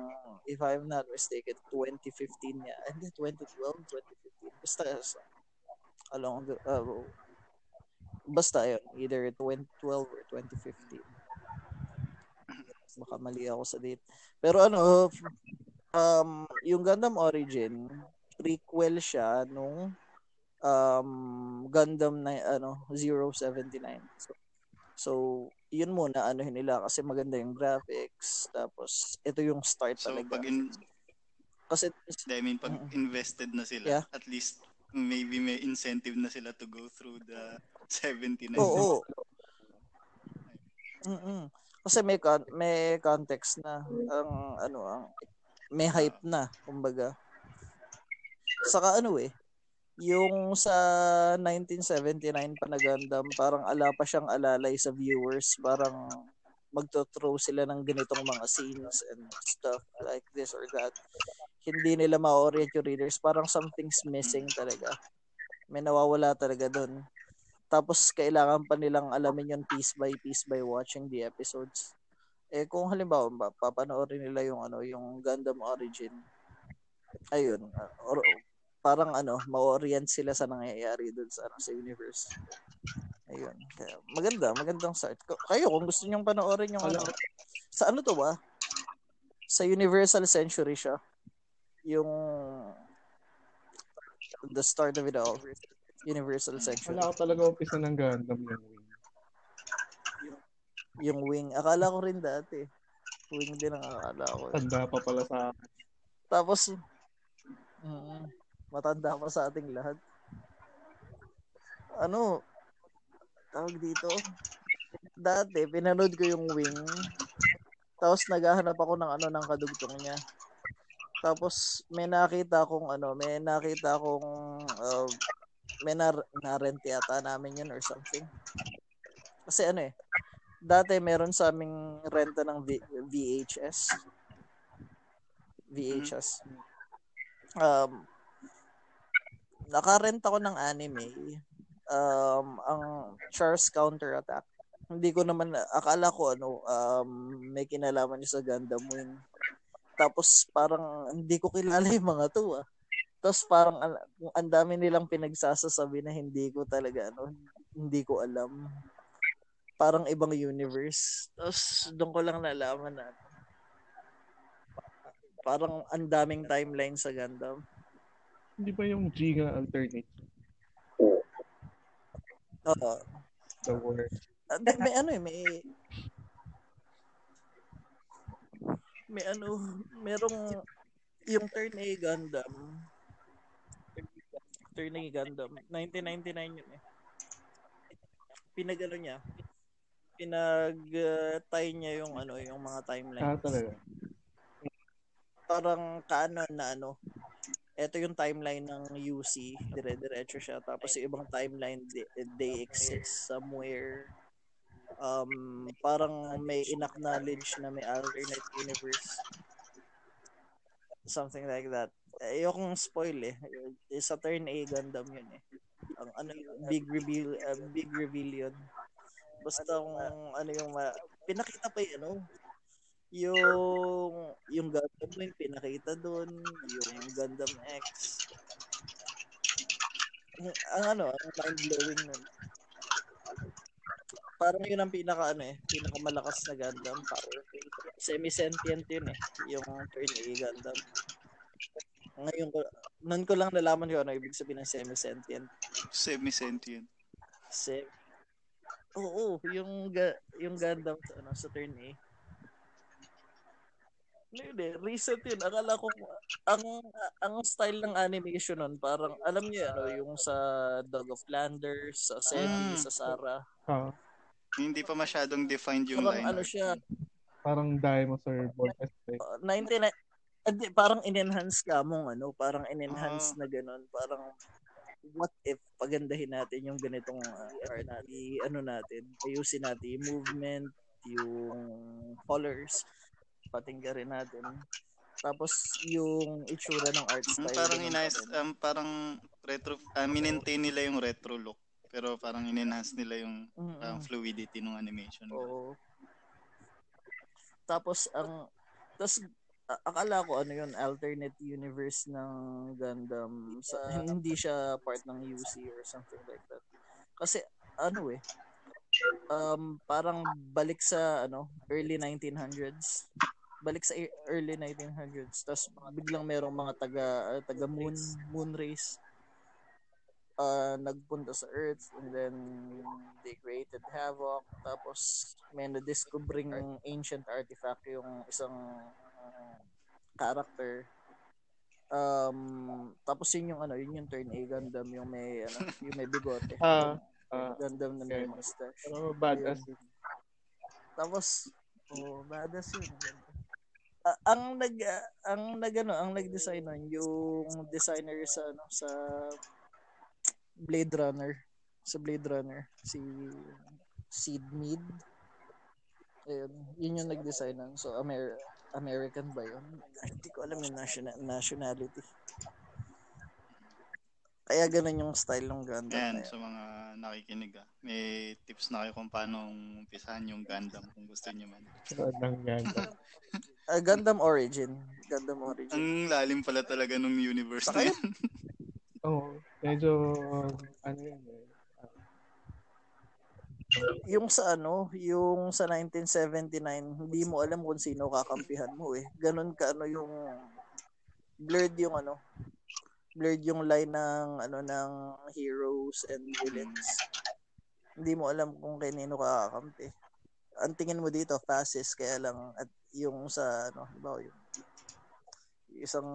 if I'm not mistaken 2015 niya. Hindi 2012, 2015. Basta along the uh, basta yun either 2012 or 2015. Baka mali ako sa date. Pero ano, um, yung Gundam Origin, prequel siya nung um, Gundam na ano 079. So, so yun muna ano nila kasi maganda yung graphics tapos ito yung start so, talaga. Pag in, kasi I mean pag mm-hmm. invested na sila yeah. at least maybe may incentive na sila to go through the [laughs] 79. Oo. [laughs] oo. mm Kasi may con- may context na ang ano ang may hype na kumbaga. Saka ano eh yung sa 1979 pa na Gundam, parang ala pa siyang alalay sa viewers. Parang magto-throw sila ng ganitong mga scenes and stuff like this or that. Hindi nila ma-orient yung readers. Parang something's missing talaga. May nawawala talaga doon. Tapos kailangan pa nilang alamin yun piece by piece by watching the episodes. Eh kung halimbawa papanoorin nila yung ano, yung Gundam Origin. Ayun, or, parang ano, ma-orient sila sa nangyayari doon sa, ano, sa universe. Ayun. Kaya, maganda, magandang start. Kayo, kung gusto niyo panoorin yung ano, sa ano to ba? Sa Universal Century siya. Yung the start of it all. Universal Century. Wala ko talaga umpisa ng Gundam yung wing. Yung, wing. Akala ko rin dati. Wing din ang akala ko. Tanda pa pala sa Tapos, uh, Matanda pa sa ating lahat. Ano, tawag dito, dati, pinanood ko yung wing. Tapos naghahanap ako ng ano ng kadugtong niya. Tapos may nakita akong ano, may nakita akong uh, may na, na-rent yata namin yun or something. Kasi ano eh, dati meron sa aming renta ng v- VHS. VHS. Um, nakarent ako ng anime. Um, ang Charles Counter Attack. Hindi ko naman, akala ko ano, um, may kinalaman niya sa Gundam Wing. Tapos parang hindi ko kilala yung mga to ah. Tapos parang ang dami nilang pinagsasasabi na hindi ko talaga ano, hindi ko alam. Parang ibang universe. Tapos doon ko lang nalaman na parang ang daming timeline sa Gundam. Hindi ba yung Giga alternate? Oo. The word. Uh, may, ano eh, may may ano, merong yung turn A Gundam. Turn A Gundam. 1999 yun eh. Pinagano niya. Pinag-tie niya yung ano, yung mga timelines. Ah, talaga. Parang kanon na ano, ito yung timeline ng UC, dire-diretso siya. Tapos yung ibang timeline, they, they exist somewhere. Um, parang may inacknowledge na may alternate universe. Something like that. Ayokong spoil eh. Sa turn A Gundam yun eh. Ang ano big reveal, uh, big reveal yun. Basta kung ano yung ma- pinakita pa yung ano, yung yung Gundam Wing pinakita doon, yung Gundam X. Ang ano, ang mind-blowing nun. Parang yun ang pinaka ano eh, pinakamalakas na Gundam power. Semi-sentient yun eh, yung turn A Gundam. Ngayon ko, nun ko lang nalaman ko ano ibig sabihin ng semi-sentient. Semi-sentient. Sem Oo, yung yung Gundam sa ano sa turn A hindi, recent yun. Akala ko, ang ang style ng animation nun, parang, alam niyo, ano, yung sa Dog of Landers, sa Seti, mm. sa Sarah. Uh, hindi pa masyadong defined yung parang line. ano siya. Parang dinosaur ball. Uh, 99, hindi, parang in-enhance ka mong ano, parang in-enhance uh, na ganun. Parang, what if pagandahin natin yung ganitong uh, or natin, ano natin, ayusin natin yung movement, yung colors patinggarin natin. Tapos yung itsura ng art style. Parang inayos, um, parang retro, uh, minentain nila yung retro look. Pero parang in-enhance nila yung mm-hmm. fluidity ng animation. Oo. Tapos ang tapos akala ko ano yun alternate universe ng Gundam sa hindi siya part ng UC or something like that. Kasi ano eh um parang balik sa ano early 1900s balik sa e- early 1900s tapos biglang merong mga taga uh, taga moon moon race. uh, nagpunta sa Earth and then they created havoc tapos may na-discovering ancient artifact yung isang uh, character. Um tapos yun yung ano yun yung turn A Gundam yung may ano [laughs] yung may bigote. Uh, uh, Gundam na may mustache. Pero badass. Tapos oh badass yun ang nag ang nag ano ang nag-design nun yung designer sa ano sa Blade Runner sa Blade Runner si Sid Mead. Ayun yun yung nag-design nun. So Amer American ba yun? Hindi ko alam yung national nationality kaya ganun yung style ng Gundam Ayan, sa mga nakikinig ah. May tips na kayo kung paano umpisahan yung Gundam kung gusto niyo man. ng Gundam. uh, [laughs] Gundam Origin. Gundam Origin. Ang lalim pala talaga nung universe na yan. [laughs] Oo. Oh, medyo, ano yun eh. yung sa ano, yung sa 1979, hindi mo alam kung sino kakampihan mo eh. Ganun ka ano yung blurred yung ano, blurred yung line ng ano ng heroes and villains. Hindi mo alam kung kanino ka kakampi. Ang tingin mo dito fascist kaya lang at yung sa ano, ba yung isang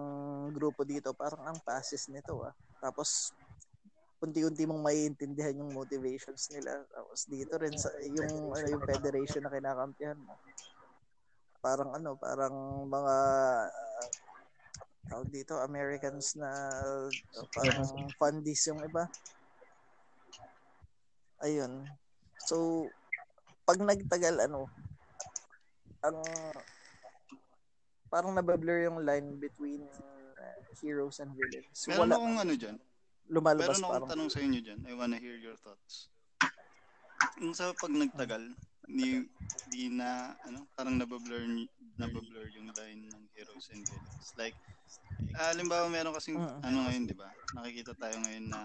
grupo dito parang ang fascist nito ah. Tapos unti-unti mong maiintindihan yung motivations nila. Tapos dito rin sa yung ano yung federation na kinakampihan mo. Parang ano, parang mga tawag dito, Americans na uh, parang fundies yung iba. Ayun. So, pag nagtagal, ano, ang parang nabablur yung line between uh, heroes and villains. So, Meron wala, akong ano dyan. lumalabas Meron akong tanong sa inyo dyan. I wanna hear your thoughts. Yung sa pag nagtagal, ni di na ano parang nabablur nabablur yung line ng heroes and villains like uh, halimbawa meron kasing Mm. ano ngayon di ba nakikita tayo ngayon na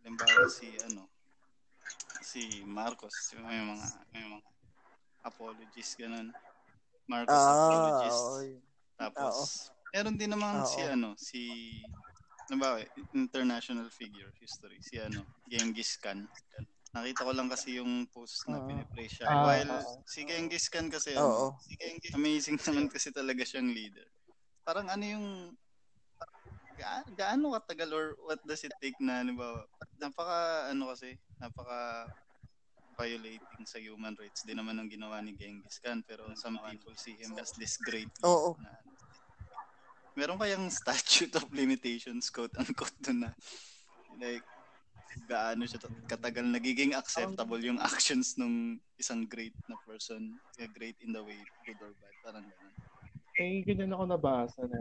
halimbawa si ano si Marcos may mga may mga apologies ganun Marcos Ah, apologist yun. tapos meron din naman si Oo. ano si halimbawa international figure history si ano Genghis Khan Nakita ko lang kasi yung post na Oo. piniplay siya. Ah, While oo. si Genghis Khan kasi, Oo. ano, si Genghis, amazing [laughs] naman kasi talaga siyang leader. Parang ano yung, ga, gaano katagal or what does it take na, halimbawa, napaka, ano kasi, napaka violating sa human rights din naman ang ginawa ni Genghis Khan pero some people see him as this great Oo. na meron kayang statute of limitations quote unquote doon na like gaano siya katagal nagiging acceptable yung actions ng isang great na person great in the way good or bad parang ganun Eh, ganyan ako nabasa na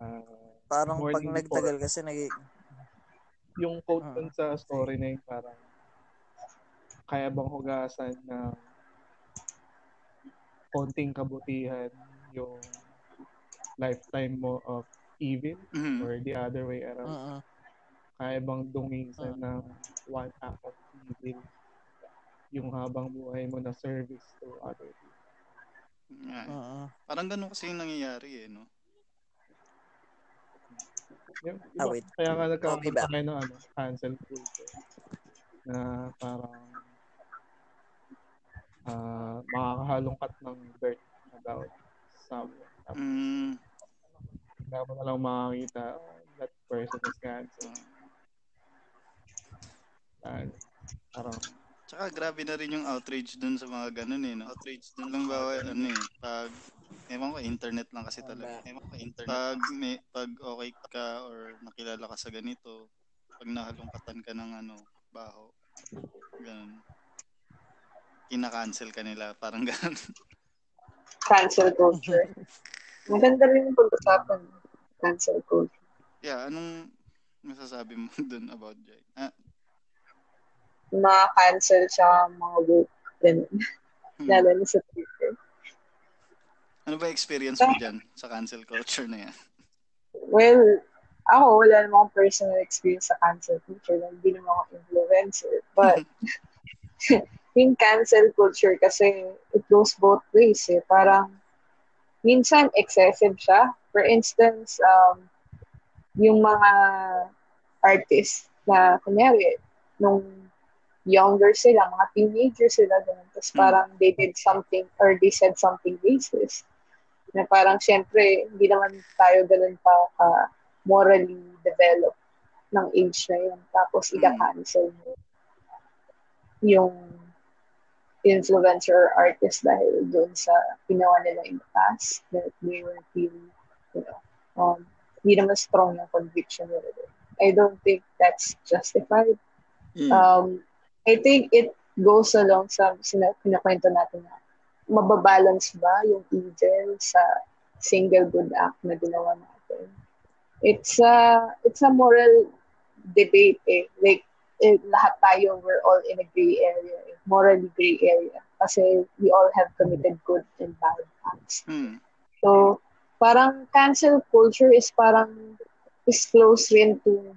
ah, Parang pag nagtagal kasi nag yung quote dun sa story na yun parang kaya bang hugasan ng konting kabutihan yung lifetime mo of evil Mhm. or the other way around. uh Kaya bang dungisan Ah. ng one act of evil yung habang buhay mo na service to other people. Eh. uh parang ganun kasi yung nangyayari eh no Yung, Ah, iba- wait. Kaya nga nagkakaroon tayo ng ano, cancel culture na parang ah makakahalongkat ng dirt about someone. Mm, Hindi mo na lang makakita oh, that person is canceled. And, parang, tsaka grabe na rin yung outrage dun sa mga ganun eh no? Outrage dun. Lang bawa ano eh pag ewan ko internet lang kasi talaga. Ewan ko internet. Pag may pag okay ka or nakilala ka sa ganito pag nahalungkatan ka ng ano baho ganun. Kinakancel ka nila parang [laughs] ganun. Cancel culture. Maganda rin yung pag-usapan. Cancel culture. yeah anong masasabi mo [laughs] dun about Jai? Ah, Ma-cancel siya mga book. Ganun. hmm. Lalo na sa Twitter. ano ba experience mo dyan sa cancel culture na yan Well, ako, wala naman akong personal experience sa cancel culture. Hindi naman ako influencer. But, [laughs] yung cancel culture kasi it goes both ways eh. Parang minsan excessive siya. For instance, um, yung mga artists na kunyari, nung younger sila, mga teenagers sila, ganun. Tapos hmm. parang they did something or they said something racist. Na parang syempre, hindi naman tayo ganun pa uh, morally developed ng age na yun. Tapos mm. ika-cancel mo yung influencer or artist dahil doon sa ginawa nila in the past that they were feeling, you know, um, hindi naman strong yung conviction nila doon. I don't think that's justified. Mm. Um, I think it goes along sa pinakwento natin na mababalance ba yung evil sa single good act na ginawa natin. It's a, it's a moral debate eh. Like, eh, lahat tayo, we're all in a gray area. Eh. Morally gray area. Kasi we all have committed good and bad acts. Hmm. So, parang cancel culture is parang is close rin to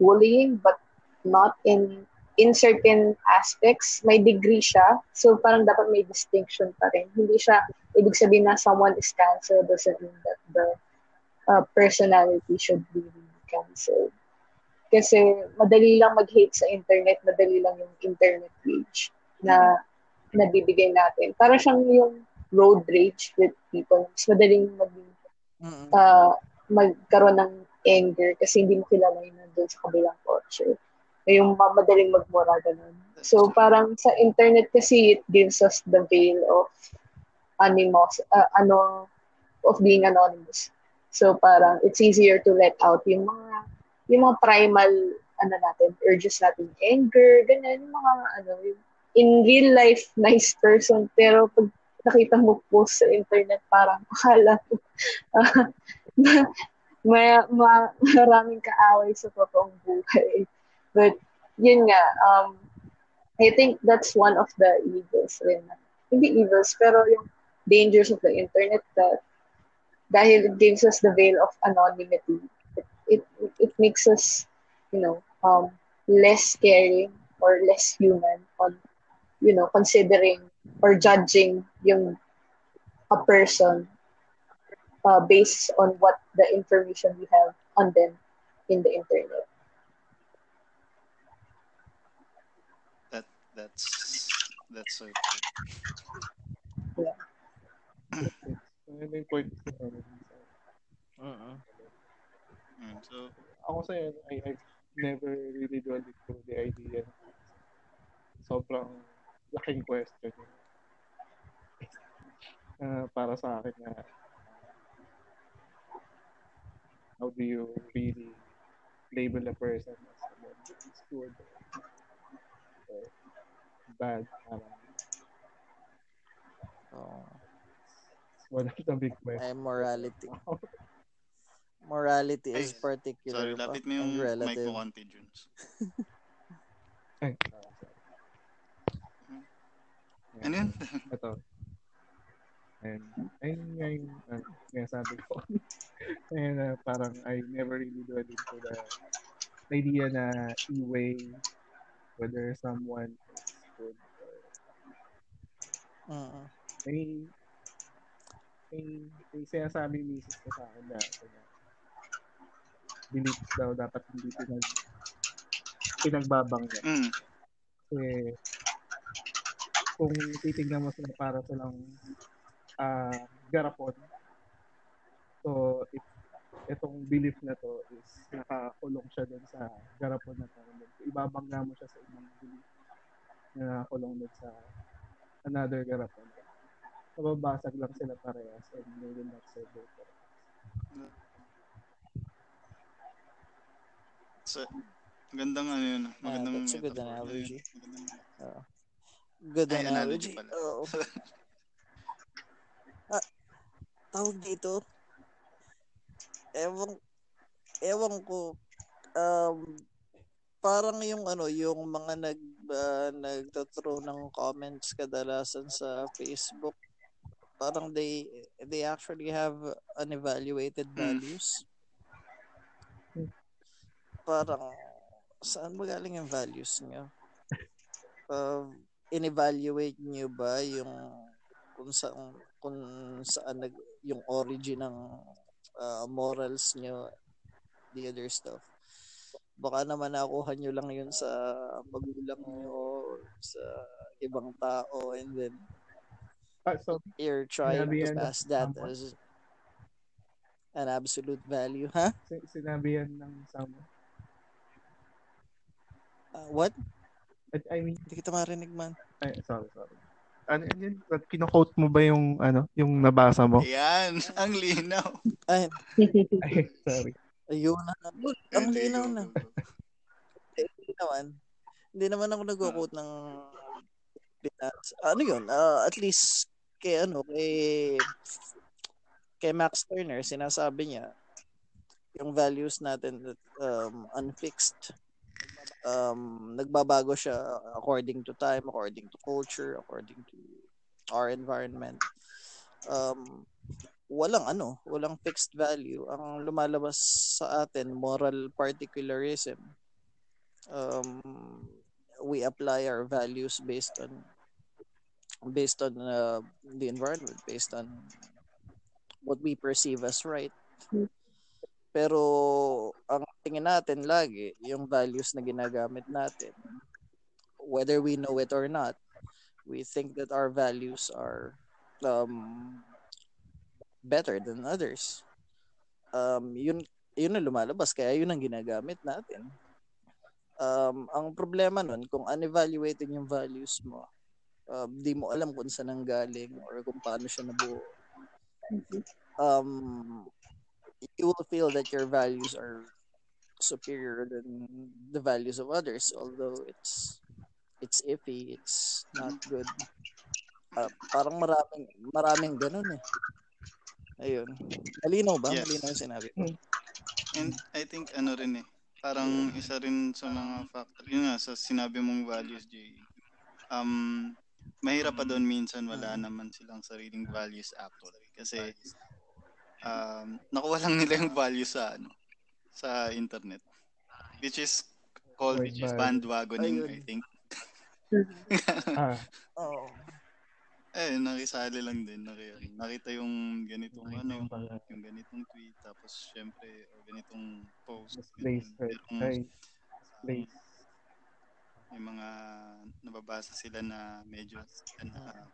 bullying but not in in certain aspects, may degree siya. So, parang dapat may distinction pa rin. Hindi siya, ibig sabihin na someone is canceled doesn't mean that the uh, personality should be canceled. Kasi madali lang mag-hate sa internet, madali lang yung internet rage na nabibigay natin. Para siyang yung road rage with people. Mas madaling mag, uh, magkaroon ng anger kasi hindi mo kilala yung nandun sa kabilang culture. Yung madaling magmura, ganun. So, parang sa internet kasi it gives us the veil of animos, uh, ano, of being anonymous. So, parang it's easier to let out yung mga yung mga primal ano natin, urges natin, anger, ganyan, yung mga ano, yung, in real life, [laughs] nice person, pero pag nakita mo post sa internet, parang [laughs] akala mo, [laughs] uh, may, ma, maraming kaaway sa totoong buhay. But, yun nga, um, I think that's one of the evils rin. Hindi evils, pero yung dangers of the internet that dahil it gives us the veil of anonymity, it it makes us, you know, um, less caring or less human on, you know, considering or judging yung a person uh, based on what the information we have on them in the internet. That that's that's so true. Yeah. Uh-uh. Mm, so, ako sa I, I never really dwelled into the idea. Sobrang laking question. Uh, para sa akin na how do you really label a person as someone is good or bad? Parang, oh. It's one of the big questions. Ay, morality. Morality is particular. Sorry, lapit mo yung mic mo konti, Junes. [laughs] Ay. Hmm. Ano yun? [laughs] Ito. And, ayun nga yung uh, nga ko. [laughs] And uh, parang I never really dwell into the idea na i-weigh whether someone is good or uh-uh. may may, may sinasabi misis ko sa akin na, na beliefs daw dapat hindi pinag pinagbabangga. Mm. Kasi kung titignan mo sila para silang uh, garapon, so if itong belief na to is nakakulong siya dun sa garapon na to. Ibabangga mo siya sa ibang belief na nakakulong dun sa another garapon. Mababasag lang sila parehas and they will not purpose. So, gandang ano yun. Magandang yeah, that's a good analogy. Uh, good Ay, analogy. analogy oh. [laughs] ah, tawag dito. Ewan, ewan ko, um, parang yung ano, yung mga nag uh, nagtatro ng comments kadalasan sa Facebook, parang they they actually have unevaluated hmm. values parang saan ba galing yung values niyo? uh, in-evaluate nyo ba yung kung saan kung saan nag yung origin ng uh, morals nyo the other stuff baka naman nakuha nyo lang yun sa magulang nyo or sa ibang tao and then ah, so, you're trying to pass that as an absolute value ha huh? sinabi yan ng someone uh, what I mean hindi kita marinig man ay sorry sorry ano yun? Kino-quote mo ba yung ano, yung nabasa mo? Ayan, ang linaw. Ay, [laughs] Ay sorry. Ayun na. Ang linaw na. Hindi naman. Hindi naman ako nag-quote ng Pinas. Ano yun? Uh, at least kay ano, kay kay Max Turner, sinasabi niya yung values natin that um, unfixed um, nagbabago siya according to time, according to culture, according to our environment. Um, walang ano, walang fixed value. Ang lumalabas sa atin, moral particularism. Um, we apply our values based on based on uh, the environment, based on what we perceive as right. Pero ang tingin natin lagi, yung values na ginagamit natin, whether we know it or not, we think that our values are um, better than others. Um, yun, yun ang lumalabas, kaya yun ang ginagamit natin. Um, ang problema nun, kung unevaluated yung values mo, uh, di mo alam kung saan ang galing or kung paano siya nabuo. Um, you will feel that your values are superior than the values of others although it's it's iffy it's not good uh, parang maraming maraming ganun eh ayun. Malinaw ba? Yes. malinaw yung sinabi. Ko and I think ano rin eh parang isa rin sa mga factor yun nga sa sinabi mong values Jay. Um mahirap pa doon minsan wala naman silang sariling values actually. Kasi um, nakuha lang nila yung value sa ano sa internet. Which is called which is bandwagoning Ayun. I think. [laughs] [laughs] Ah. oh. Eh nakisali lang din nakita, nakita yung ganitong ano yung ganitong tweet tapos syempre o ganitong post place ganitong, place yung mga nababasa sila na medyo uh,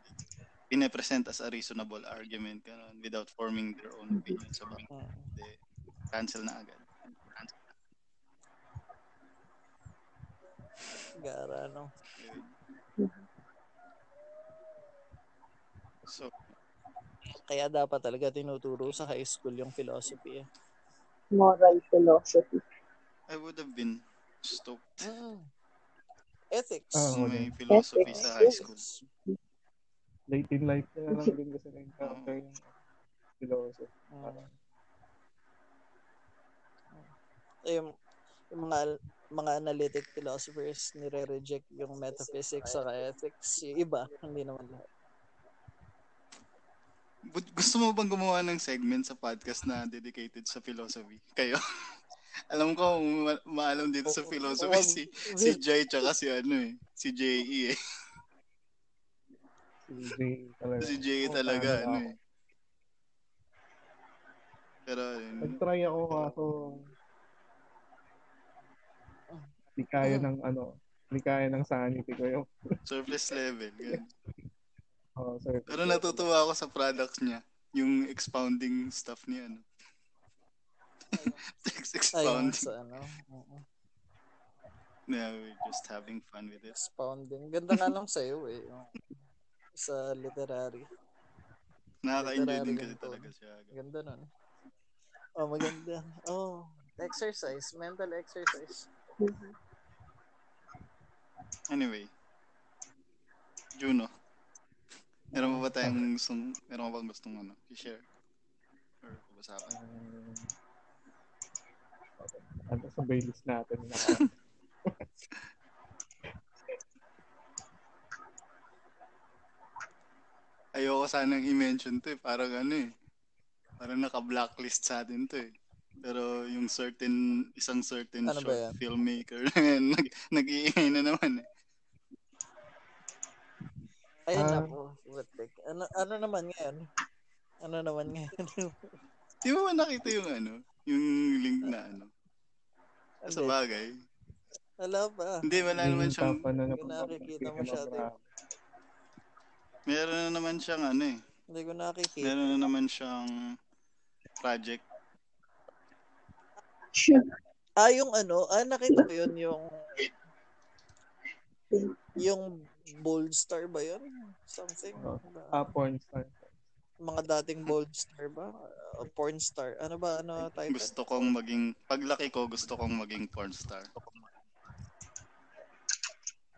pinapresent as a reasonable argument ganun, without forming their own opinions about it. De, cancel na agad. Cancel na. Gara, no? So, kaya dapat talaga tinuturo sa high school yung philosophy. Eh. Moral philosophy. I would have been stoked. Mm. Ethics. Oh, may philosophy Ethics. sa high school late in life na lang din kasi na-encounter yung philosophy. Uh, yung, yung mga mga analytic philosophers nire-reject yung metaphysics sa ethics. Yung iba, hindi naman lahat. Gusto mo bang gumawa ng segment sa podcast na dedicated sa philosophy? Kayo? [laughs] Alam ko, ma- maalam dito sa philosophy si, si Jay tsaka si ano eh, si J.E. eh. Si Jay talaga. Si Jay talaga, oh, ano eh. Pero, yun. Nag-try ako kaso hindi kaya ng ano, hindi kaya ng sanity ko yung surface level. Ganun. Oh, surface Pero natutuwa ako sa products niya. Yung expounding stuff niya, ano. Text [laughs] expounding. Ayun, sa ano. Uh-huh. Yeah, we're just having fun with it. Expounding. Ganda nga lang sa'yo eh sa literary. Nakaka-enjoy din kasi talaga siya. Ganda nun. Oh, maganda. Oh, exercise. Mental exercise. Anyway. Juno. Meron ba tayong gustong, meron bang gustong ano, i-share? Or pag-usapan? Um, ano sa playlist natin na [laughs] ayoko sanang i-mention to eh. Parang ano eh. Parang naka-blacklist sa atin to eh. Pero yung certain, isang certain ano short filmmaker, [laughs] nag, nag-iingay na naman eh. Ayun na Ah. po. Butik. Ano, ano naman ngayon? Ano naman ngayon? [laughs] Di mo nakita yung ano? Yung link na ano? Sa Hindi. bagay. Wala pa. Hindi, wala naman siyang, Hindi ko nakikita masyado. meron na naman siyang ano eh. Hindi ko nakikita. Meron na naman siyang project. Ah, yung ano, ah, nakita ko yun, yung yung bold star ba yun? Something? Oh. Ah, porn star. Mga dating bold star ba? O porn star? Ano ba? Ano title? Gusto kong maging, paglaki ko, gusto kong maging porn star.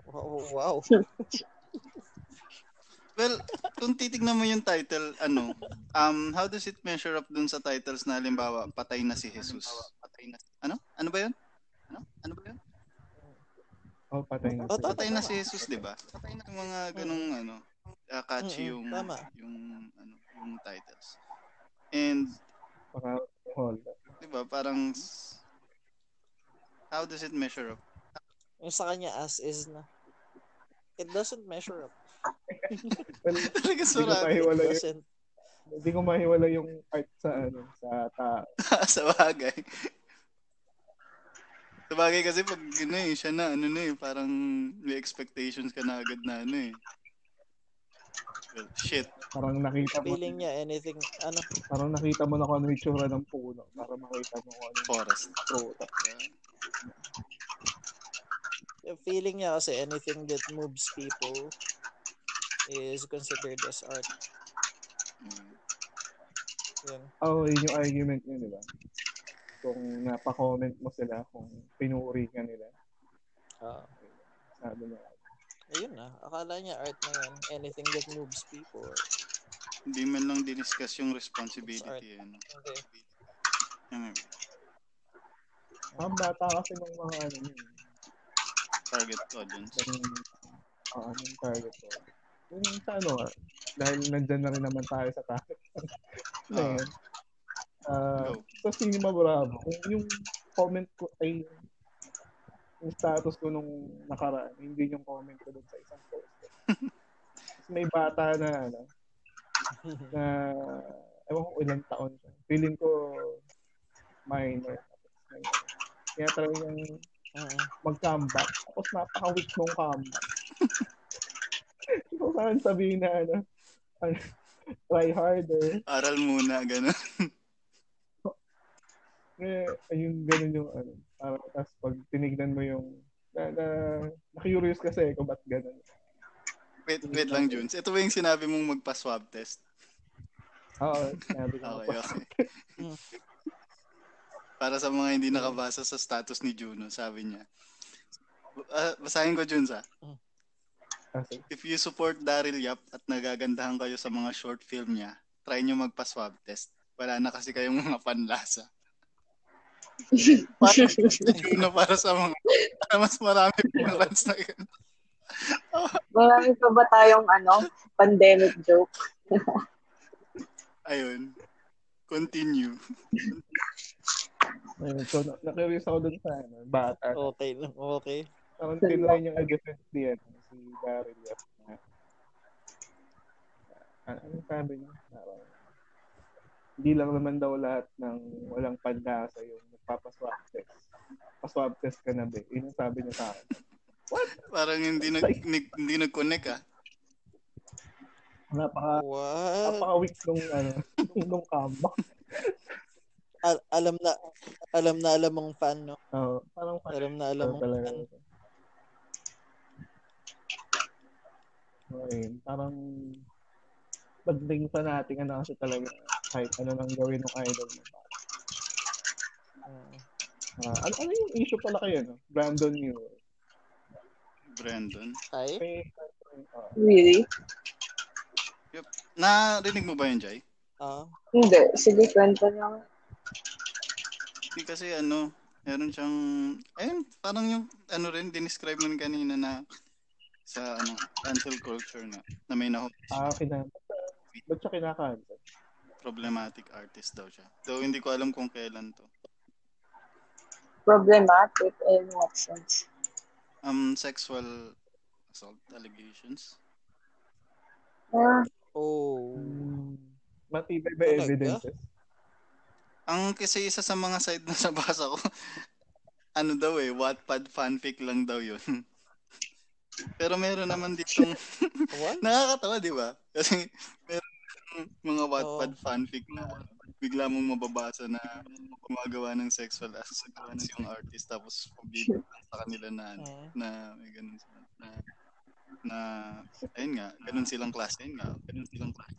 Wow. wow. [laughs] Well, kung titignan mo yung title, ano, um, how does it measure up dun sa titles na halimbawa, patay na si Jesus? Ano? Ano ba yun? Ano? Ano ba yun? Oh, patay na. Oh. Patay na si Jesus, di ba? Yung mga ganong, ano, uh, catchy yung, tama. yung, ano, yung titles. And, Baka hold. di ba, parang, how does it measure up? Yung sa kanya as is na. It doesn't measure up. Well, [laughs] Talaga hindi ko doesn't. hindi ko mahiwala yung art sa ano, sa tao. [laughs] sa bagay. Sa bagay kasi pag ano eh, siya na, ano na eh, parang may expectations ka na agad na ano eh. Well, shit. Parang nakita mo, Feeling niya anything, ano, parang nakita mo na kung ano yung tsura ng puno para makita mo kung ano Forest. prutas. feeling niya kasi anything that moves people is considered as art. Mm. Yun. Oh, yun yung argument niya, di ba? Kung napa-comment mo sila, kung pinuri ka nila, Ah, sabi niya, Mm. ayun na. Akala niya art na yan. Anything that moves people. Hindi man lang diniscuss yung responsibility. Ano. Okay. Ano, ang bata kasi ng mga ano yun, target audience. ng uh, anong target ko. Yung sa ano, ah, dahil nandyan na rin naman tayo sa target. [laughs] ano Ah. yun? Ah, Go. sa Cinema Bravo, kung yung comment ko ay yung status ko nung nakaraan, hindi yung comment ko dun sa isang post. May bata na ano, na ewan ko ilang taon siya. Feeling ko minor. Kaya talagang Mm. mag-comeback. Tapos napaka-weak nung comeback. Kung saan sabihin na ano, ano, try harder. Aral muna, gano'n. Eh, ayun, ganun yung ano. Parang, tapos pag tinignan mo yung, na, na, na-curious kasi kung ba't ganun. Wait, wait lang, Junes. Ito ba yung sinabi mong magpa-swab test? Oo, sabi ko. Okay, okay. Para sa mga hindi nakabasa sa status ni Juno, sabi niya. Ah, basahin ko, Junes, ah. Kasi, If you support Daryl Yap at nagagandahan kayo sa mga short film niya, try nyo magpa-swab test. Wala na kasi kayong mga panlasa. Para para sa mga para mas marami pong fans na ganun. Marami pa ba tayong ano, pandemic joke? Ayun. Continue. ayun, so, na- na-curious ako dun sa ano, bata. Okay lang. Okay. Parang niyang i-defend si, ano, si Daryl ah, ano sabi niya? Hindi lang naman daw lahat ng walang pandasa yung nagpapaswab test. Paswab test ka na ba? Yun ang sabi niya sa akin. Parang hindi nag, ni- hindi nag-connect ah. Napaka, What? napaka-weak nung, ano, [laughs] nung, nung comeback. Al- alam na, alam na alam mong fan, no? Oo, parang Alam na alam mong talaga. fan. Okay, parang pagdating sa natin, ano kasi talaga, kahit ano nang gawin ng idol mo. Ah, ano, ano yung issue pala kayo, no? Brandon Newell. Brandon. Ay? May, ah, Really? Narinig mo ba yun, Jai? Ah, Hindi. Sige, kwento niyo. Hindi kasi ano, meron siyang, ayun, parang yung, ano rin, dinescribe mo kanina na sa ano, cancel culture nga, na may na ah, kina, ba't siya kinakancel? problematic artist daw siya. So, hindi ko alam kung kailan to. Problematic in what sense? Um, sexual assault allegations. Ah, Oh. Matibay ba Talaga? evidences? Ang kasi isa sa mga side na [laughs] nabasa ko, ano daw eh, Wattpad fanfic lang daw yun. [laughs] Pero meron naman ditong, What? [laughs] nakakatawa di ba? Kasi meron mga Wattpad fanfic na bigla mong mababasa na gumagawa ng sexual acts yung artist tapos bibigyan sa kanila na na may ganun sila na na ayun nga ganun silang klase ayun nga ganun silang klase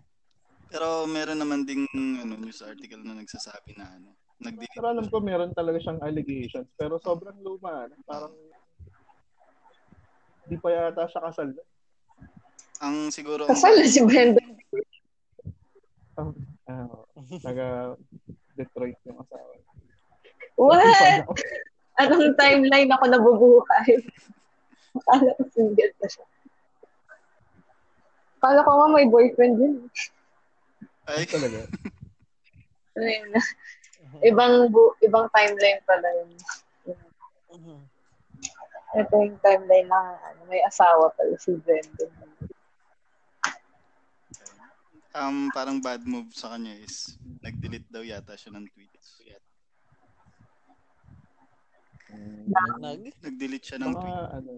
pero meron naman ding ano news article na nagsasabi na ano nagdi Pero alam ko meron talaga siyang allegations. Pero sobrang luma. ano, Parang di pa yata siya kasal. ang siguro ang kasal na si Brenda. Ah, taga Detroit yung asawa. What? Anong timeline ako nabubuhay? Akala ko single na siya. Akala ko nga may boyfriend yun. ay Talaga. Ano yun? Ibang, bu- ibang timeline pala yun. Mhm. Ito yung timeline na ano, may asawa pala si Brendan. Um parang bad move sa kanya is nag-delete daw yata siya ng tweets Nag? nag-delete siya ng tweet ano,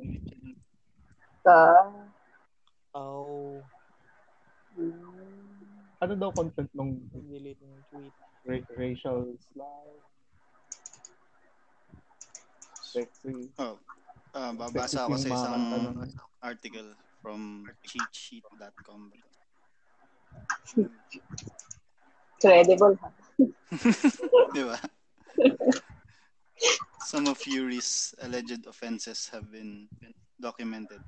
Sa, Oh. ano daw content nung Delete ng tweet. ra- racial slur? Sexy. oh ah, Sexist babasa ako sa isang nun. article from cheatsheet.com credible ha. Di ba? Some of Yuri's alleged offenses have been documented.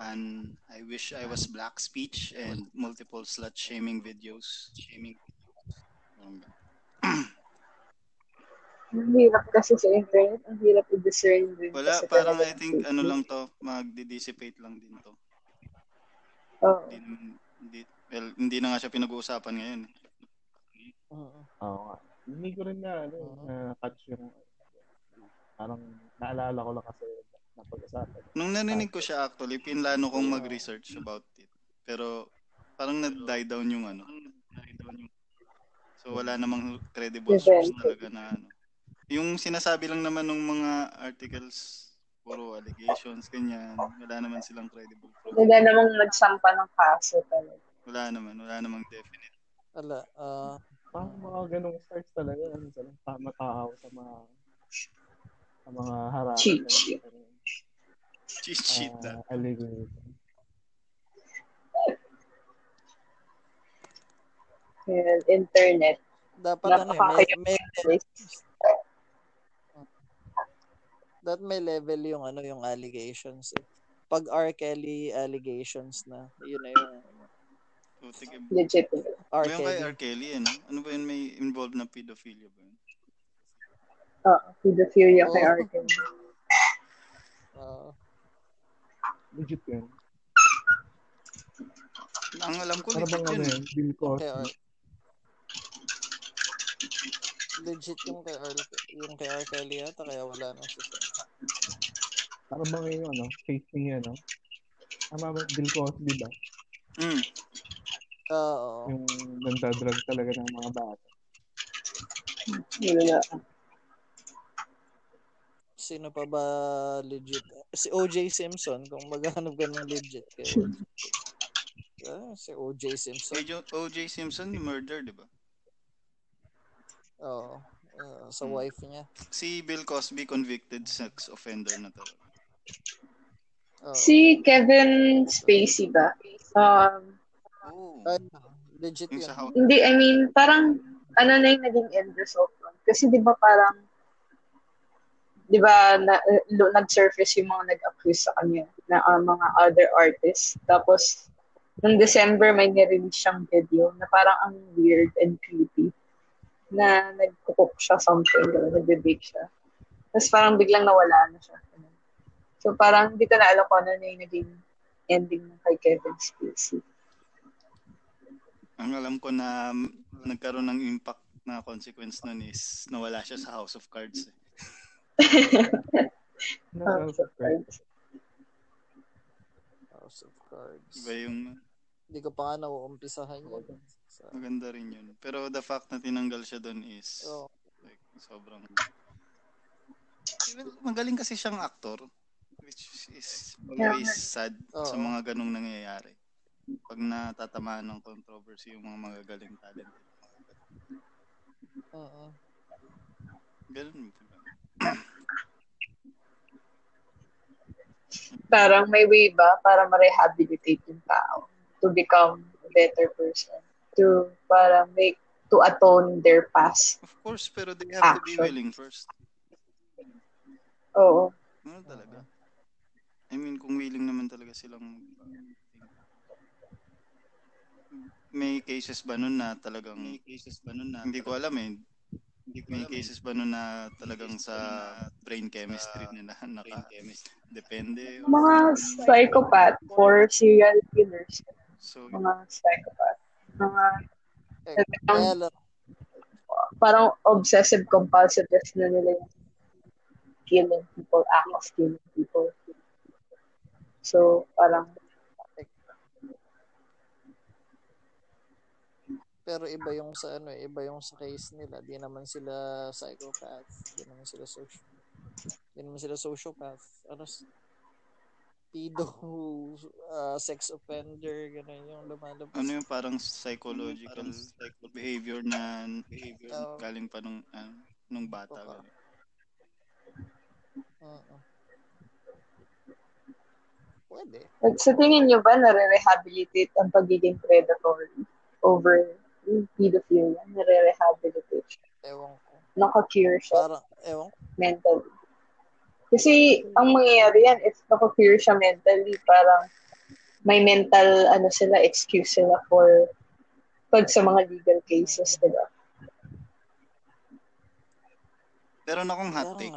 And I wish I was black speech and multiple slut shaming videos. Shaming. Ang hirap kasi sa internet. Ang hirap i-discern din. Wala, parang I think ano lang to, magdi-dissipate lang din to. Oo. Hindi, hindi, well, hindi na nga siya pinag-uusapan ngayon. eh. Oo nga. Hindi ko rin na, ano, Oo. na catch yung, parang naalala ko lang kasi napag-usapan. Nung narinig ko siya actually, pinlano kong mag-research about it. Pero parang na-die down yung ano. So wala namang credible source talaga na ano. Yung sinasabi lang naman ng mga articles, puro allegations, ganyan. Wala naman silang credible proof. Wala namang nagsampa ng kaso talaga. Wala naman, wala namang definite. Ala, ah, Parang mga ganong stars talaga, ano, sa tama tao sa mga sa mga harap. Cheat sheet. Cheat sheet na. Uh, allegation. Yun, internet. dapat ano eh, may, may, that may level yung ano yung allegations eh. Pag R. Kelly allegations na, yun na yung Putik, eh. Legitimate. R. Ba yung kay. R. Kelly, ano? Ano ba yun? May involved na pedophilia ba yun? Oo. pedophilia kay Oo. R. Kelly. Ah, Legit yun. Ang alam ko, legit ano yun. yun, Bill Cosby. kay R. Legit yung kay R. Yung kay R. Kelly yata, kaya wala na siya. Para bang yung ano, case ni ano. Tama ba, Bill Cosby ba? Mm. Ah, oo. Yung nagdadrag talaga ng mga bata. Yun. Sino pa ba legit? Si O.J. Simpson, kung maghanap ka ng legit. Kay [laughs] Ah, si O.J. Simpson. O.J. O.J. Simpson, ni murder, di ba? Oo. Ah, sa Hmm. wife niya. Si Bill Cosby, convicted sex offender na talaga. Oo. Si Kevin Spacey ba? Um, Oh. Ay, legit yun. hindi, I mean, parang ano na yung naging end result nun. Kasi di ba parang, di ba, na, lo- nag-surface yung mga nag-accuse sa kanya na ah, mga other artists. Tapos, nung December, may nirelease siyang video na parang ang weird and creepy na nagkukok siya something, nagbe-bake siya. Tapos parang biglang nawala na siya. So parang hindi ko na alam kung ano na yung naging ending ng kay Kevin Spacey. Ang alam ko na nagkaroon ng impact na consequence nun is nawala siya sa House of Cards. Eh. [laughs] House of Cards. House of Cards. Iba yung Hindi ko pa nga nauumpisahan yun. So, Maganda rin yun. Pero the fact na tinanggal siya doon is oh. like, sobrang magaling kasi siyang actor which is always sad oh. sa mga ganong nangyayari. Pag natatamaan ng controversy yung mga magagaling talent. Oo. Ganun. Parang may way ba para ma-rehabilitate yung tao to become a better person? To para make to atone their past. Of course, pero they have action. to be willing first. Oo. Ano talaga? I mean, kung willing naman talaga silang may cases ba nun na talagang may cases ba nun na hindi ko alam eh. Hindi ko may cases ba nun na talagang [laughs] sa brain chemistry nila naka depende. Mga psychopath or serial killers. So mga psychopath. Mga eh, parang obsessive compulsiveness na nila yung killing people, act of killing people. So, parang Pero iba yung sa ano, iba yung sa case nila. Di naman sila psychopath. Di naman sila social. Di naman sila sociopath. Ano pedo, uh, [laughs] sex offender, ganun yung lumalabas. Ano yung parang psychological parang behavior na behavior uh, galing pa nung uh, nung bata. Uh, uh, Pwede. At sa tingin nyo ba nare-rehabilitate ang pagiging predatory over yung pedophilia? Nare-rehabilitate siya? Ewan ko. Naka-cure siya? Parang, ewan Mentally. Kasi ang mangyayari yan, if naka-cure siya mentally, parang may mental ano sila, excuse sila for pag sa mga legal cases, diba? Meron akong hot take.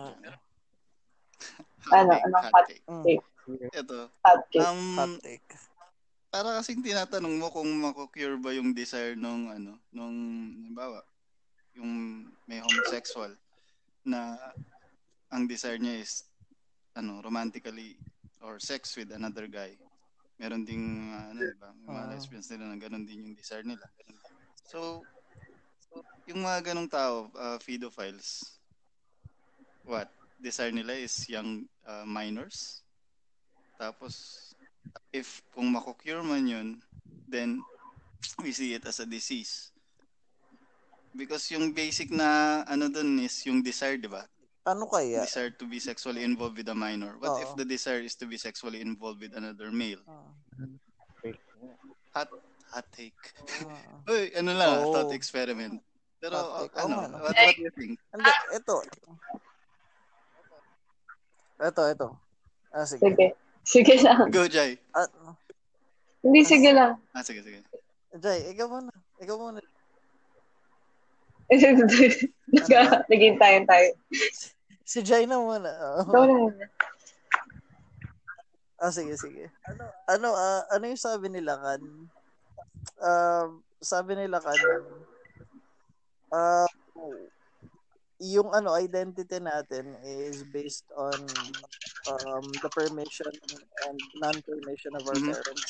ano, anong hot take? take? Ito. Hot take. Um, hot take. Para kasing tinatanong mo kung mako-cure ba yung desire nung ano, nung halimbawa, yung may homosexual na ang desire niya is ano, romantically or sex with another guy. Meron ding uh, ano, 'di ba? May mga uh, lesbians nila na ganun din yung desire nila. So, yung mga ganong tao, uh, pedophiles, what? Desire nila is young uh, minors tapos, if kung mako-cure man yun, then we see it as a disease. Because yung basic na ano dun is yung desire, di ba? Ano kaya? Desire to be sexually involved with a minor. What Oo. if the desire is to be sexually involved with another male? Oo. Hot, hot take. Uy, ano lang, oh. thought experiment. Pero hot take. ano, oh, what, what do you think? Hindi, ito. Ito, ito. Ah, sige. Sige. Sige lang. Go, Jai. At, Hindi, sige lang. Ah, sige, sige. Jai, ikaw muna. Ikaw muna. Nagka, naging tayo tayo. Si Jai na muna. Ikaw na muna. Ah, sige, sige. Ano, ano, uh, ano yung sabi nila kan? Uh, sabi nila kan, uh, yung ano identity natin is based on um, the permission and non-permission of our mm-hmm. parents.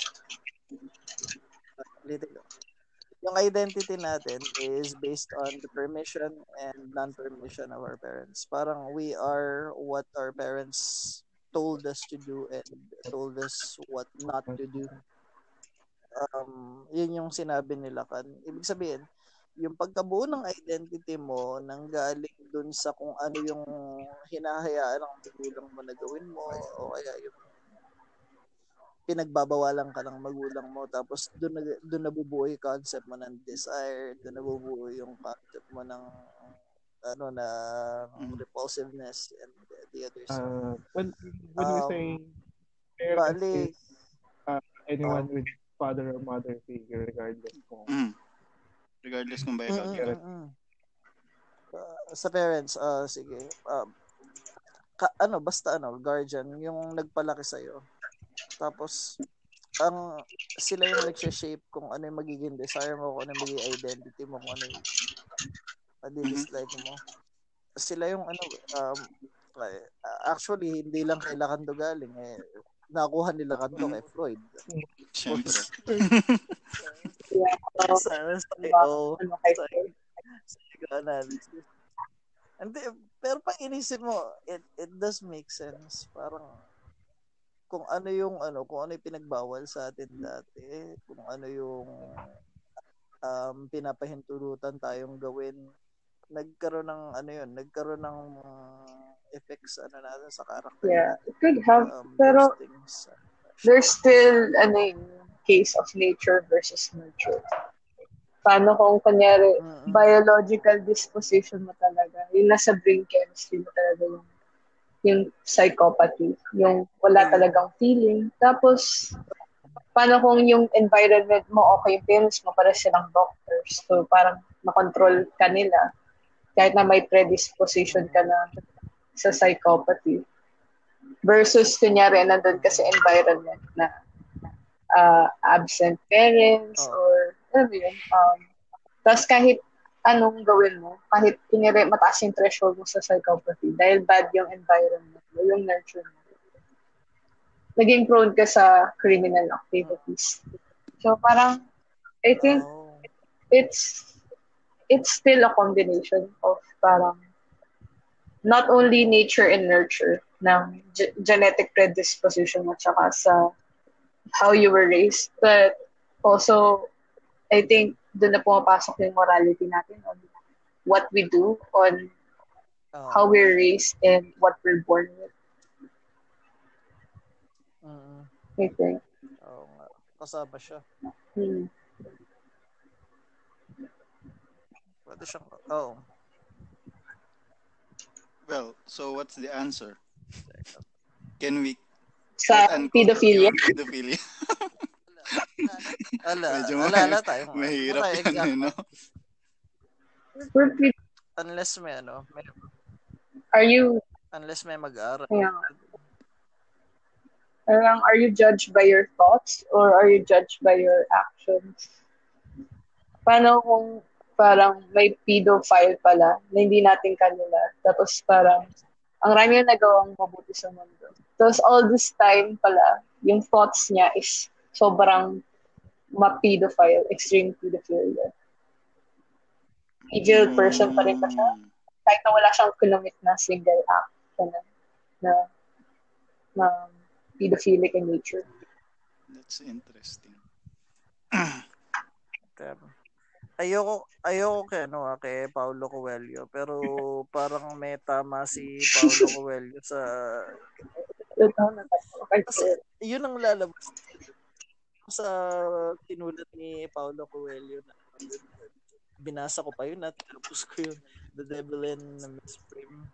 Yung identity natin is based on the permission and non-permission of our parents. Parang we are what our parents told us to do and told us what not to do. Um, yun yung sinabi nila kan. Ibig sabihin, yung pagkabuo ng identity mo nang galing dun sa kung ano yung hinahayaan ng magulang mo na gawin mo o kaya yung pinagbabawalan ka ng magulang mo tapos doon na doon nabubuo yung concept mo ng desire, doon nabubuo yung concept mo ng ano na mm. repulsiveness and the others. Uh, when when um, we say parents bali, is, uh, anyone uh, with father or mother figure regardless kung mm Regardless kung biological. Mm-hmm. Uh, sa parents, uh, sige. Uh, ka, ano, basta ano, guardian, yung nagpalaki sa'yo. Tapos, ang sila yung nag-shape kung ano yung magiging desire mo, kung ano yung magiging identity mo, kung ano yung padi-dislike mo. Sila yung ano, um, actually, hindi lang kailangan do galing. Eh, nakuha nila kanto kay Freud. Siyempre. Yeah. Hindi, pero pag inisip mo, it, it does make sense. Parang, kung ano yung ano, kung ano yung pinagbawal sa atin dati, kung ano yung um, pinapahintulutan tayong gawin, nagkaroon ng ano yun, nagkaroon ng uh, effects ano natin sa character. yeah, it could have, Um, pero things. there's still, ano yung case of nature versus nurture. Paano kung, kanyari, Mm-mm. biological disposition mo talaga, yung nasa brain chemistry mo talaga yung yung psychopathy, yung wala talagang feeling. Tapos, paano kung yung environment mo, okay, yung parents mo, para silang doctors. So, parang makontrol ka nila. Kahit na may predisposition ka na sa psychopathy. Versus, kunyari, nandun ka sa environment na uh, absent parents Oh. or, alam yun, um, tapos kahit anong gawin mo, kahit kunyari mataas yung threshold mo sa psychopathy, dahil bad yung environment mo, yung nurture mo, naging prone ka sa criminal activities. So parang, I think Oh. it's it's still a combination of parang not only nature and nurture ng ge- genetic predisposition mo tsaka sa how you were raised, but also I think doon na pumapasok yung morality natin on what we do, on Oh. how we're raised, and what we're born with, Mm-mm. I think. Oo nga. Kasama siya. Hmm. Pwede siyang, oh. Well, so what's the answer? Can we Sa pedophilia. pedophilia? Ala, [laughs] Medyo ala, ala tayo. Mahirap Wala, yan, exact- eh, no? Unless may ano, may, Are you, unless may mag-aaral. yeah. Parang, are you judged by your thoughts or are you judged by your actions? Paano kung parang may pedophile pala na hindi natin kanila. Tapos parang, ang rami yung nagawang mabuti sa mundo. Tapos all this time pala, yung thoughts niya is sobrang ma-pedophile, extreme pedophilia. Evil person pa rin ba siya? Kahit na wala siyang kinamit na single act na, na, na pedophilic in nature. That's interesting. [clears throat] Kaya, ayoko, ayoko kay, ano, ah, kay Paulo Coelho, pero parang may tama si Paulo [laughs] Coelho sa, kasi [laughs] yun ang lalabas sa tinulat ni Paulo Coelho na binasa ko pa yun at tapos ko yun The Devil and Miss Prim.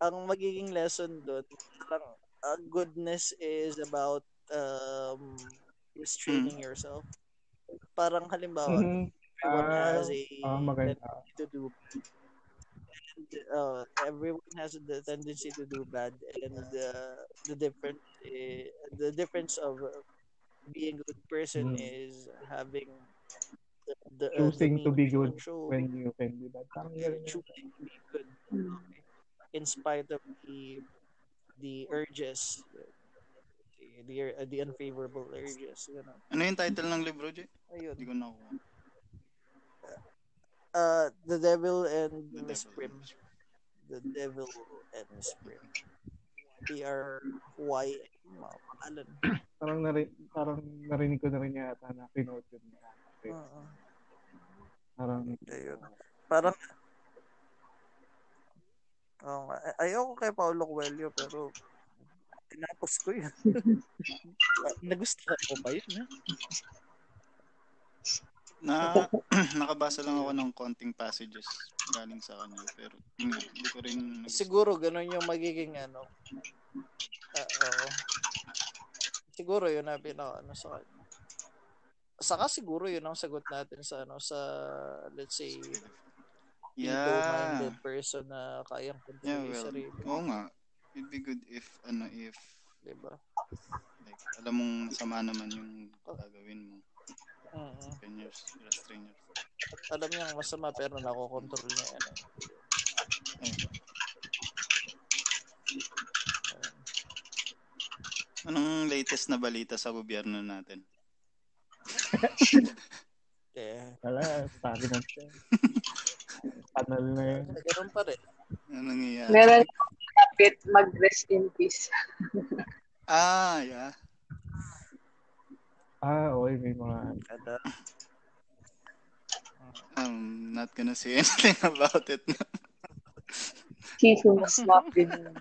Ang magiging lesson doon, parang uh, goodness is about um, restraining yourself. Parang halimbawa, Mhm. Everyone Ah, has a ah, maganda. tendency to do and, uh, everyone has the tendency to do bad and uh, the different uh, the difference of uh, being a good person Mm. is having the, the, uh, the Choosing to be good control, when you can be bad. Parang ganun yun. choosing to be good in spite of the the urges the the, uh, the unfavorable urges you know Ano yung title ng libro, Jay? ayun Hindi ko nakuha. Uh the devil and The Miss Devil Prim the devil and Miss Prim they are why pangalan [clears throat] Parang, nari, parang narinig ko na rin yata na kinote yun. Oo. Parang, ayun parang nga. Ay- ayoko kay Paulo Coelho pero tinapos ko yun. [laughs] Nagustuhan ko pa yun, ha? Na, [clears throat] nakabasa lang ako ng konting passages galing sa kanya. Pero, hindi ko rin... Siguro ganun yung magiging ano. Ah, oo. Siguro yun na pinaka ano sa kanya. Saka siguro yun ang sagot natin sa ano sa let's say Yeah. ego-minded person na kayang Yeah, kontrolin well, sarili. oo nga. It'd be good if, ano, if, Diba? like, alam mong masama naman yung gagawin mo. Restrain yourself? At alam niya masama pero nakokontrol niya yan. eh. Anong latest na balita sa gobyerno natin? [laughs] Yeah. Wala, stagnant siya. [laughs] Panal na yun. Ganun pa rin. Ano nangyayari? Meron kapit mag-rest in peace. Ah, yeah. Ah, okay, may mga... Kada. Um, not gonna say [laughs] anything about it. Who must not yeah.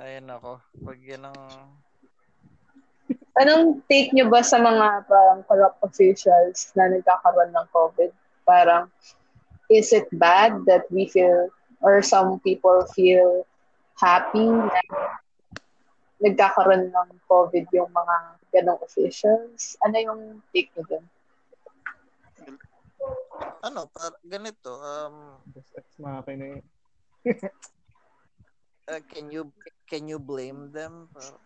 Ayun ako. Pag yan ang... Anong take nyo ba sa mga parang corrupt officials na nagkakaroon ng COVID? Parang, is it bad that we feel, or some people feel happy na nagkakaroon ng COVID yung mga ganong officials? Ano yung take nyo dun? Ano, par, ganito. Um, Just ex eh. [laughs] uh, can you can you blame them? Par-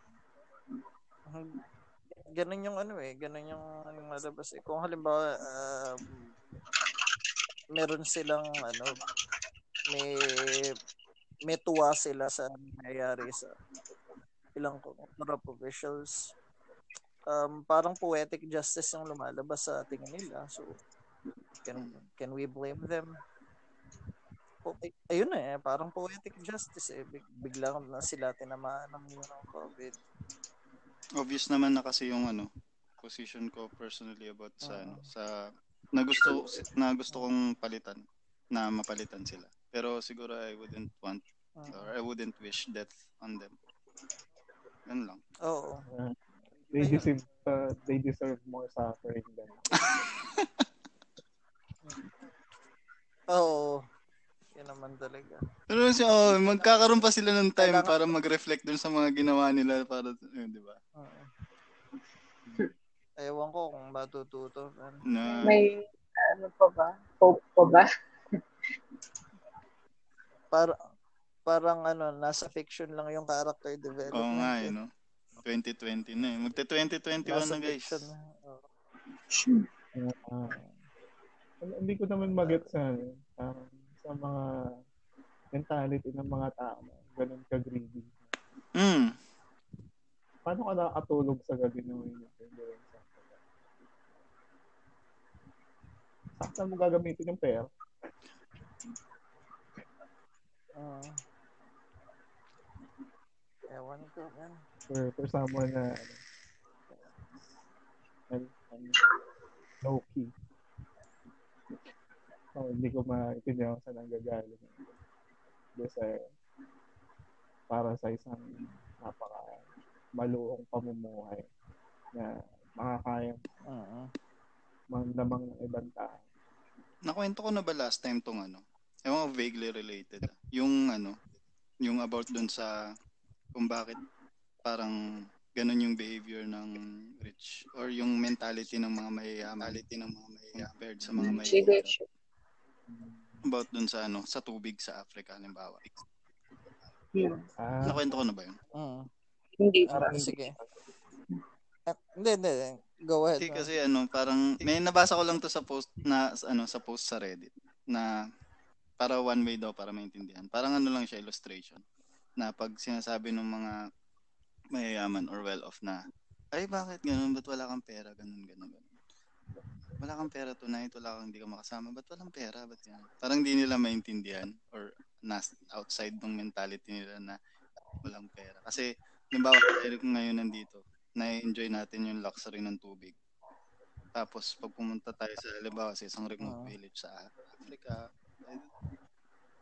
Hmm, ganun yung ano eh, ganun yung yung malabas eh. Kung halimbawa um, meron silang ano may may tuwa sila sa nangyayari sa ilang corrupt officials. Um, parang poetic justice yung lumalabas sa tingin nila. So, can can we blame them? Po- ay- ayun na eh, parang poetic justice eh. Big, biglang na sila tinamaan ng, ng COVID. Obvious naman na kasi yung ano, position ko personally about sa Ah. ano, sa na gusto na gusto kong palitan na mapalitan sila. Pero siguro I wouldn't want Ah. or I wouldn't wish death on them. Yan lang. Oo. They Ayun. deserve, uh, they deserve more suffering than [laughs] Oo. Yan naman talaga. Pero siya, oh, magkakaroon pa sila ng time Kailangan- para mag-reflect dun sa mga ginawa nila para, eh, di ba? Oo. Ewan ko kung matututo. Na, May, ano pa ba? Hope pa ba? Para, parang ano, nasa fiction lang yung character oo development. nga eh. eh, no? 2020 na eh. Magte-2021 Nasa na guys. fiction. Oo. uh, hindi ko naman magets sa ano, parang sa mga mentality ng mga tao na ganun ka-greedy. Mm. Paano ka nakatulog sa gabi na may nagpindering sa Sakta mo gagamitin yung pera. Oo. Ewan ko. Man. for, for someone na ano, ano, low key. So, hindi ko maintindihan kung saan ang gagaling. Kasi para sa isang napaka maluong pamumuhay na makakaya Oo. mandamang ng ibang tao. Nakwento ko na ba last time tong ano? Ewan ko, vaguely related. ah. Yung ano, yung about dun sa kung bakit parang ganun yung behavior ng rich or yung mentality ng mga mayayaman mentality ng mga mayayaman compared sa mga mahihirap sige. about dun sa ano sa tubig sa Africa halimbawa Hmm. Ah, nakwento ko na ba yun Mm. Hindi pa. sige. Eh, hindi, hindi. Go ahead. kasi, no? kasi ano parang may nabasa ko lang to sa post na ano sa post sa Reddit na para one way daw para maintindihan. Parang ano lang siya illustration. Na pag sinasabi ng mga mayayaman or well off na ay bakit ganun? Ba't wala kang pera? Ganun ganun ganun. Wala kang pera tonight. Wala kang hindi ka makasama. Ba't walang pera? Ba't yan parang di nila maintindihan or nas outside ng mentality nila na walang pera. Kasi halimbawa tayo kung ngayon nandito na-enjoy natin yung luxury ng tubig. Tapos pag pumunta tayo sa halimbawa sa isang remote village sa Africa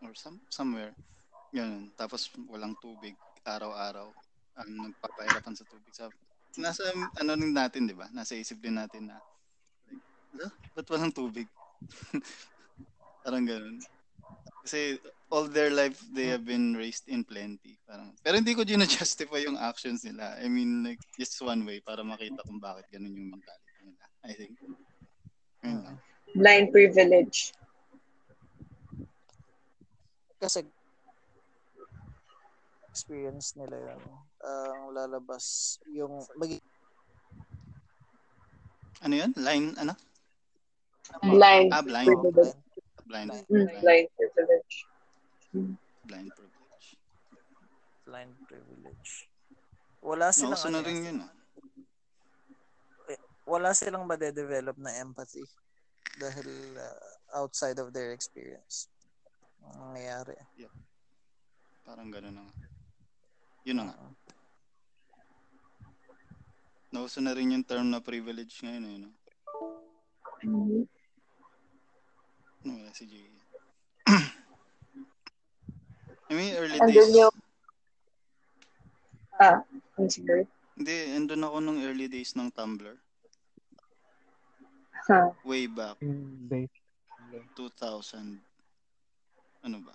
or some, somewhere. Ganun. Tapos walang tubig araw-araw ang nagpapahirapan sa tubig. Sa nasa ano rin natin di ba? Nasa isip din natin na like, "Ah, ba't walang tubig? [laughs] Parang ganun. Kasi all their life they have been raised in plenty. Parang pero hindi ko gina-justify yung actions nila. I mean like just one way para makita kung bakit ganun yung mentality nila I think. Yun lang. Blind privilege. Kasi experience nila yun. Ang lalabas yung mag ano yun line ano Blind ah blind privilege. blind Mm, blind privilege. blind privilege. Blind privilege. Wala silang na ano, rin yun. ah. wala silang madedevelop na empathy dahil uh, outside of their experience. Ang nangyayari. Parang gano'n na nga. Yun na nga. Oo. Nauso na rin yung term na privilege ngayon. Eh, no? Mhm. Ano wala si Jay? [clears throat] I mean, early And days. yung- Ah, I'm sorry. Hindi, andun ako nung early days ng Tumblr. Huh. Way back, Yung days. 2000. Ano ba?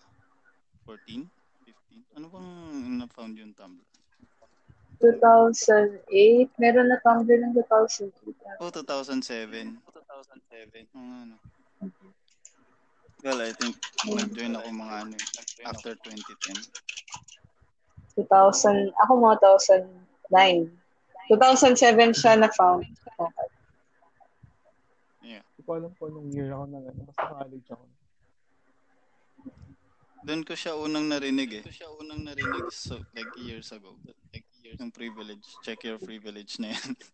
14? 15? Ano bang na-found yung Tumblr? 2008. Meron na Tumblr ng 2008. Oh, 2007. 2007. Oo nga, no. Well, I think nag-join ako mga ano, after 2010. 2000, ako mga 2009. 2007 siya na-found. Okay. Hindi ko alam po anong year ako na ano. Basta college ako. Doon ko siya unang narinig eh. Doon siya unang narinig so, like years ago. Like years yung privilege. Check your privilege na yan. [laughs]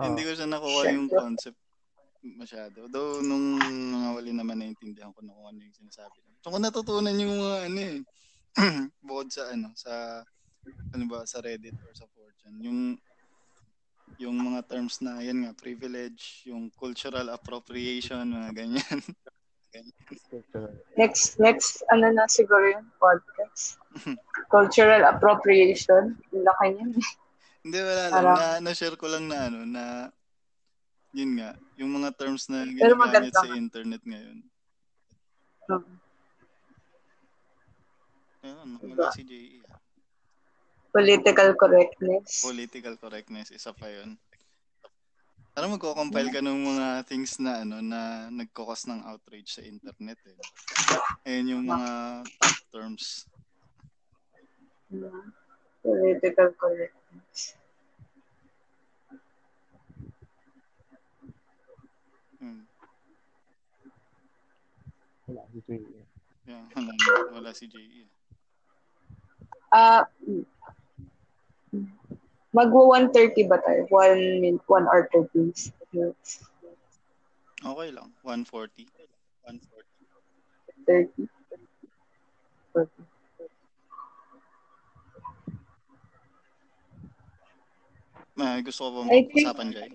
Ah. Hindi ko siya nakuha yung concept masyado. Though nung mga wali naman naintindihan ko na kung ano yung sinasabi. So ko natutunan yung mga ano eh. [clears throat] Bukod sa ano, sa ano ba, sa Reddit or sa 4chan. Yung yung mga terms na yan nga, privilege, yung cultural appropriation, mga ganyan. [laughs] Next, next, ano na siguro yung podcast. Cultural appropriation. Laki niyan. Hindi, wala lang. Parang- Na, na-share ko lang na ano, na yun nga, yung mga terms na ginagamit sa internet ngayon. Hmm. Ayun, Diba? wala si JE. Political correctness. Political correctness, isa pa yun. Parang magko-compile ka ng mga things na ano na nagkukos ng outrage sa internet eh. Ayun yung mga top terms. Hmm. Political correctness. Hmm. Wala. Dito yun. Yeah, wala, wala si JE. Ah, magwa 130 ba tayo? 1 minute, 1 hour 30 minutes. Okay lang, 140. 140. 30. 40. May gusto ko ba I think- mag-usapan dyan?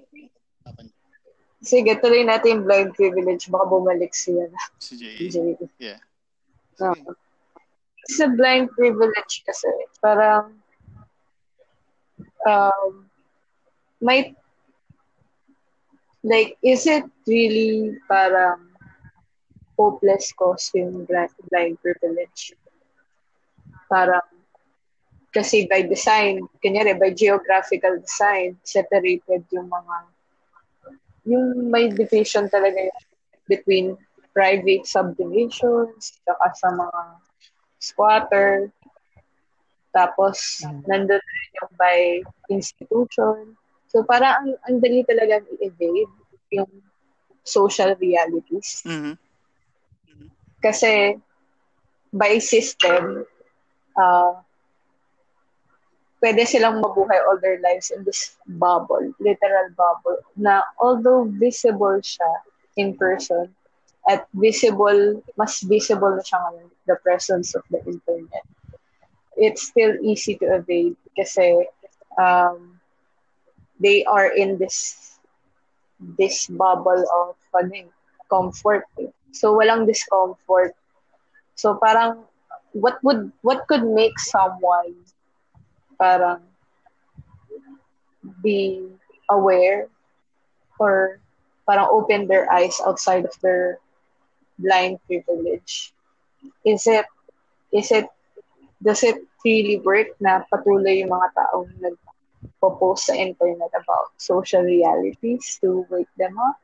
Sige, tuloy natin yung blind privilege. Baka bumalik siya na. Si JE. DJ. Yeah. Ah. Sige. Sa blind privilege kasi, parang um, may like, is it really parang hopeless cause yung blind privilege? Parang kasi by design, kanyari by geographical design, separated yung mga yung may division talaga yun between private subdivisions, saka sa mga squatter, tapos nandun rin yung by institution. So parang ang, ang dali talaga i-evade yung social realities. Mhm. Kasi by system, uh, pwede silang mabuhay all their lives in this bubble, literal bubble, na although visible siya in person, at visible, mas visible na siya ngayon, the presence of the internet. It's still easy to evade kasi um, they are in this this bubble of ano, eh, comfort. eh. So walang discomfort. So parang what would what could make someone parang be aware or parang open their eyes outside of their blind privilege? Is it is it does it really work na patuloy yung mga taong nagpo-post sa internet about social realities to wake them up?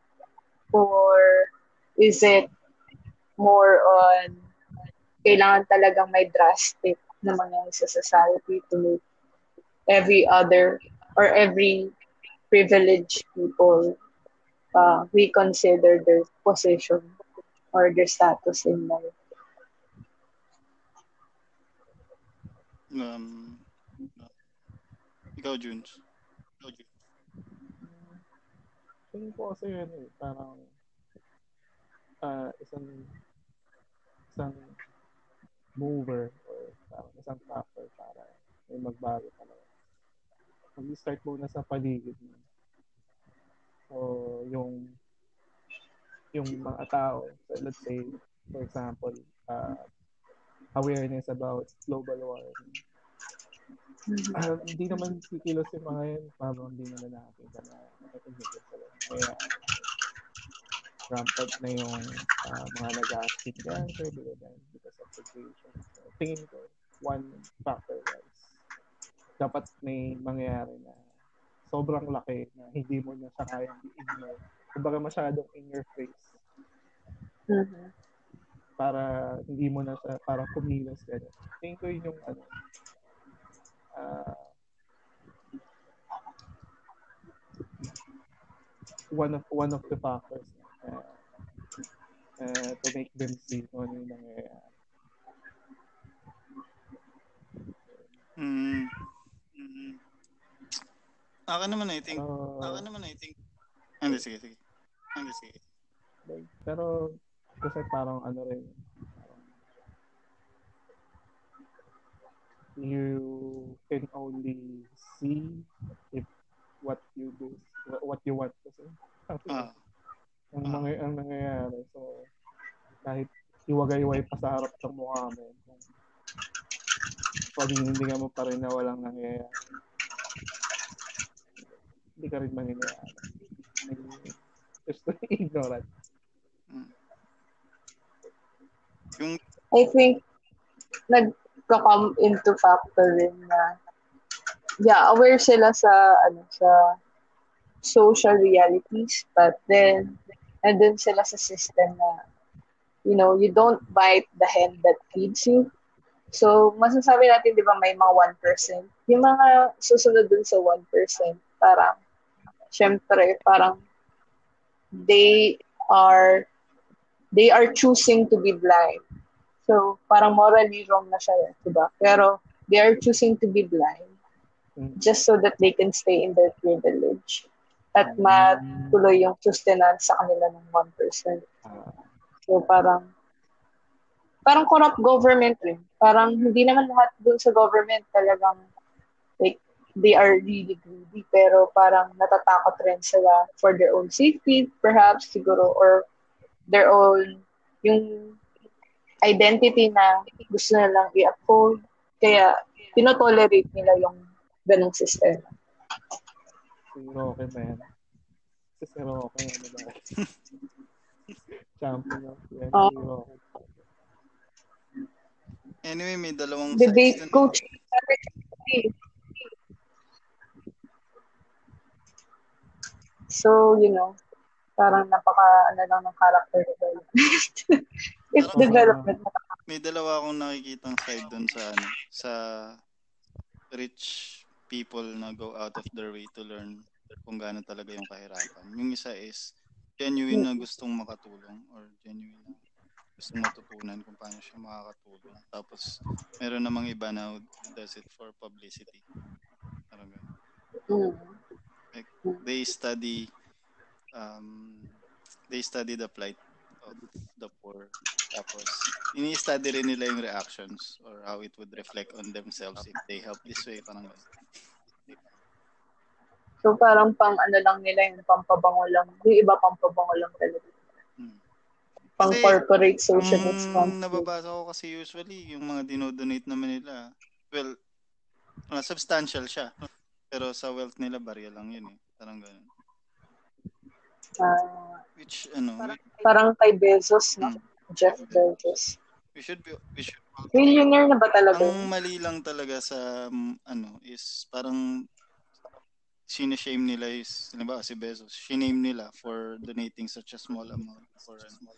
Or is it more on kailangan talagang may drastic na mangyayari sa society to make every other or every privileged people uh, reconsider their position or their status in life. Um, ikaw, Junes. Ikaw, Junes. Tingin ko kasi yun eh, parang uh, isang isang mover or parang isang factor para may magbago talaga. Mag-start muna sa paligid mo. So, yung yung mga tao, so let's say, for example, uh, awareness about global warming. Uh, hindi naman kikilos yung mga yun, parang hindi nila nakakita na nakikita sila. Kaya, rampant na yung uh, mga nag-asking cancer because of situation. So, tingin ko, one factor was dapat may mangyayari na sobrang laki na hindi mo na siya kayang i-ignore. Kumbaga masyadong in your face. Mm-hmm. Para hindi mo na siya, para kumilos ka. Tingin ko yun yung ano, uh, one of one of the factors uh, uh, to make them see kung ano yung nangyayari. Mm. Mm. Ako naman I think, uh, ako naman I think, hindi, sige, sige. Hindi, sige. Pero, kasi parang ano rin, you can only see if what you do, what you want kasi. Ah. ang, mga, ang nangyayari. So, kahit iwagay-way pa sa harap ng mukha mo, paninindigan mo pa rin na walang nangyayari. Hindi ka rin maniniwala. Just [laughs] ignorant. Mm. Yung I think nagka-come into factor rin na yeah, aware sila sa ano sa social realities but then and then sila sa system na you know, you don't bite the hand that feeds you. So, masasabi natin, di ba, may mga 1%. Yung mga susunod dun sa 1%, parang, syempre, parang, they are, they are choosing to be blind. So, parang morally wrong na siya, di ba? Pero, they are choosing to be blind just so that they can stay in their privilege at matuloy yung sustenance sa kanila ng 1%. So, parang, parang corrupt government rin. Parang hindi naman lahat dun sa government talagang like, they are really greedy, pero parang natatakot rin sila for their own safety, perhaps, siguro, or their own, yung identity na gusto na lang i-uphold. Kaya, tinotolerate nila yung ganong system. Si Roque ba yan? Si si Roque, ano ba? [laughs] Champion of Oh. si Roque. Anyway, may dalawang Debate coach. So, you know, parang napaka, ano lang ng character development. If Parang- development May dalawa akong nakikitang side dun sa ano, sa rich people na go out of their way to learn kung gaano talaga yung kahirapan. Yung isa is genuine na gustong makatulong or genuine na gustong matutunan kung paano siya makakatulong. Tapos, meron namang iba na does it for publicity. Parang ganun. Mm. they study um they study the plight of the poor tapos ini-study rin nila yung reactions or how it would reflect on themselves if they help this way parang. So, parang pang ano lang nila, yung pampabango lang. Yung iba pampabango lang talaga. Hmm. Pang Kasi, corporate social Ang responsibility. nababasa ko kasi usually yung mga dinodonate naman nila well uh, substantial siya pero sa wealth nila barya lang yun eh parang ganun Ah, which ano parang kay Bezos, no? Hmm. Jeff Bezos. we should be we should Millionaire na ba talaga? Ang mali lang talaga sa mm, ano is parang sinashame nila is, halimbawa si Bezos, shiname nila for donating such a small amount for ano,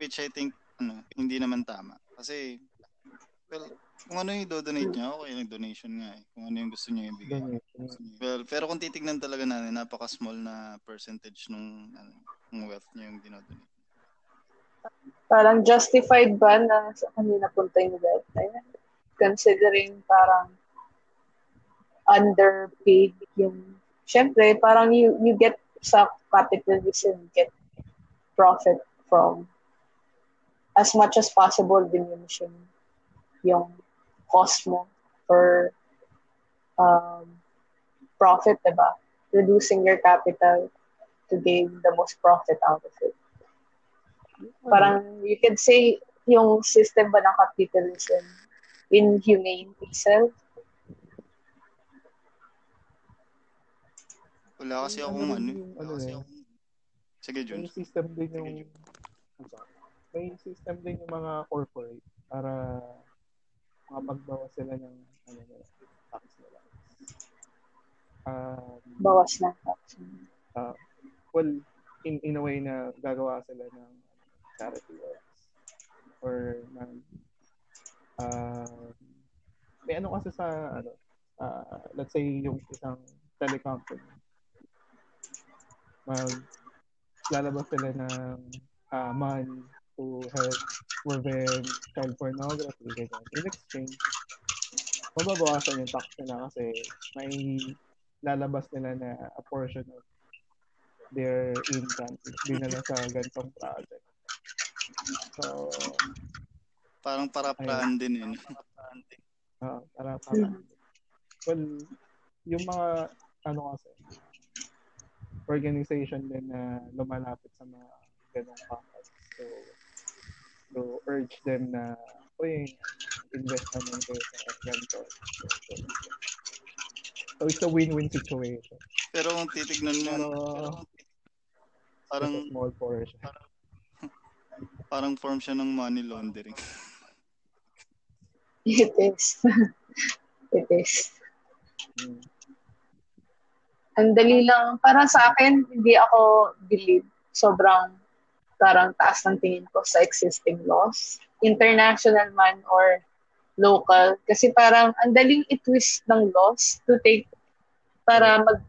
which I think ano, hindi naman tama. Kasi well, kung ano yung do-donate niya, okay, nag-donation nga eh. Kung ano yung gusto niya ibigay. Donation. Well, pero kung titignan talaga natin, napaka-small na percentage nung ano, ng wealth niya yung dinodonate. Parang justified ba na sa kanila punta yung wealth? Ayan. considering parang underpaid yung syempre parang you you get sa capitalism get profit from as much as possible diminishing yung cost mo for um, profit, diba? Reducing your capital to gain the most profit out of it. Parang you could say yung system ba ng capitalism inhumane itself? Wala kasi akong ano. Wala kasi eh. akong... Sige, Jun. May system din yung... May system din yung mga corporate para makapagbawas sila ng ano nila, tax nila. Um, Bawas na tax. Uh, well, in, in a way na gagawa sila ng charity works or ng uh, may ano kasi sa ano uh, let's say yung isang telecompany mag lalabas sila ng uh, money to help prevent child pornography, ganyan. In exchange, mababawasan yung tax nila kasi may lalabas nila na a portion of their income is dinala sa ganitong project. So, parang para-praan din yun. Uh, para para. Well, yung mga ano kasi organization din na lumalapit sa mga ganong companies. So, to urge them na, uy, invest naman kayo sa ganito. So, so, it's a win-win situation. Pero kung titignan mo, Pero, parang, small portion. Parang, parang form siya ng money laundering. [laughs] It is. [laughs] It is. Hmm. Ang dali lang. Para sa akin, hindi ako believe. Sobrang parang taas ng tingin ko sa existing laws. International man or local. Kasi parang ang daling i-twist ng laws to take para mag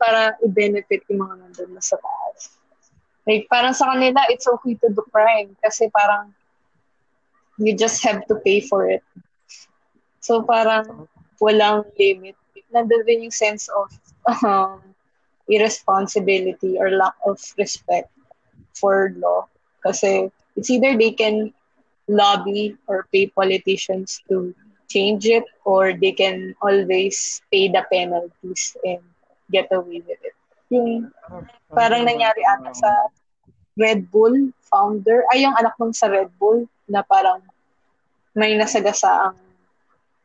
para i-benefit yung mga nandun na sa taas. Like, parang sa kanila, it's okay to do crime kasi parang you just have to pay for it. So, parang walang limit. Nandun din yung sense of [laughs] um, irresponsibility or lack of respect for law. Kasi it's either they can lobby or pay politicians to change it or they can always pay the penalties and get away with it. Yung parang nangyari ata sa Red Bull founder, ay yung anak nung sa Red Bull na parang may nasagasa ang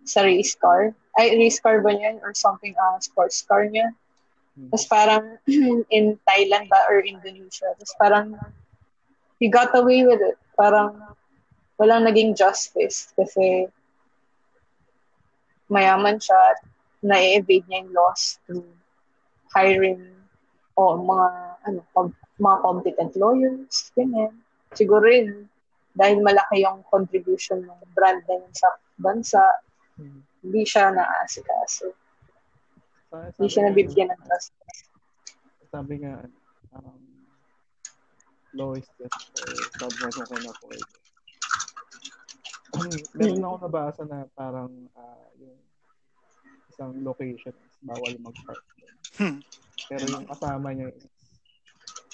sa race car. Ay, race car ba niyan? Or something, uh, sports car niya. Hmm. Tapos parang [clears throat] in Thailand ba or Indonesia. Tapos parang he got away with it. Parang walang naging justice kasi mayaman siya at na-evade niya yung loss through hiring o mga ano mga competent lawyers, ganyan. Siguro rin, dahil malaki yung contribution ng brand na yun sa bansa, hmm. hindi siya naasikaso. Sabi, hindi siya nabibigyan ng trust. Sabi nga, um, law is just for who can afford it. Meron ako nabasa na parang uh, yung isang location is bawal mag-park. Hmm. Pero yung kasama niya is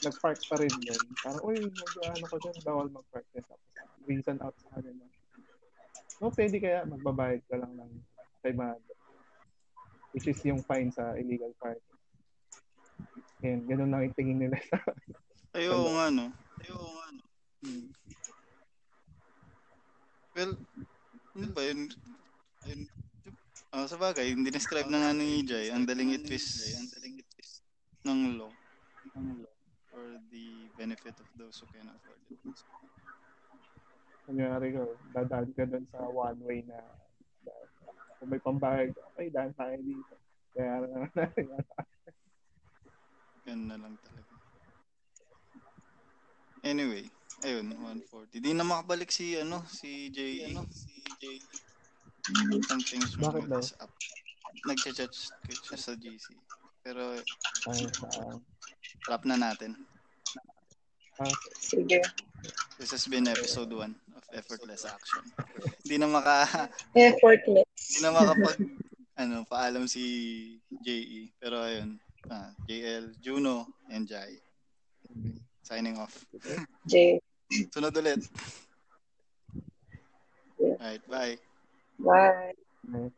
nag-park pa rin yun. Parang, uy, mag-ano ko dyan, bawal mag-park din. Tapos, reason out sa kanila. No, pwede kaya magbabayad ka lang ng 500. Which is yung fine sa illegal parking. Yan, ganun lang yung tingin nila sa... Ayo nga, no? Ayo nga, no? Hmm. Well, ano ba yun? yun oh, sa bagay, hindi describe na nga ni Jay, ang daling itwist, ang daling itwist ng law. Ng law for the benefit of those who can afford it. Kunyari ko, dadaan ka doon sa one way na kung may pambayad, okay, daan tayo dito. Kaya na natin. Yan na lang talaga. Anyway, ayun, 140. Di na makabalik si, ano, si J. Ano, si J. Something's wrong Bakit daw? app. Nag-chat siya sa GC. Pero, Ay, uh, Wrap na natin. Okay. Sige. This has been episode 1 of effortless action. Hindi na maka Effortless. hindi na makapag ano, paalam si JE. Pero ayun, ah, JL, Juno, and Jai. Signing off. Jay. Sunod ulit. Alright, bye. Bye. Right.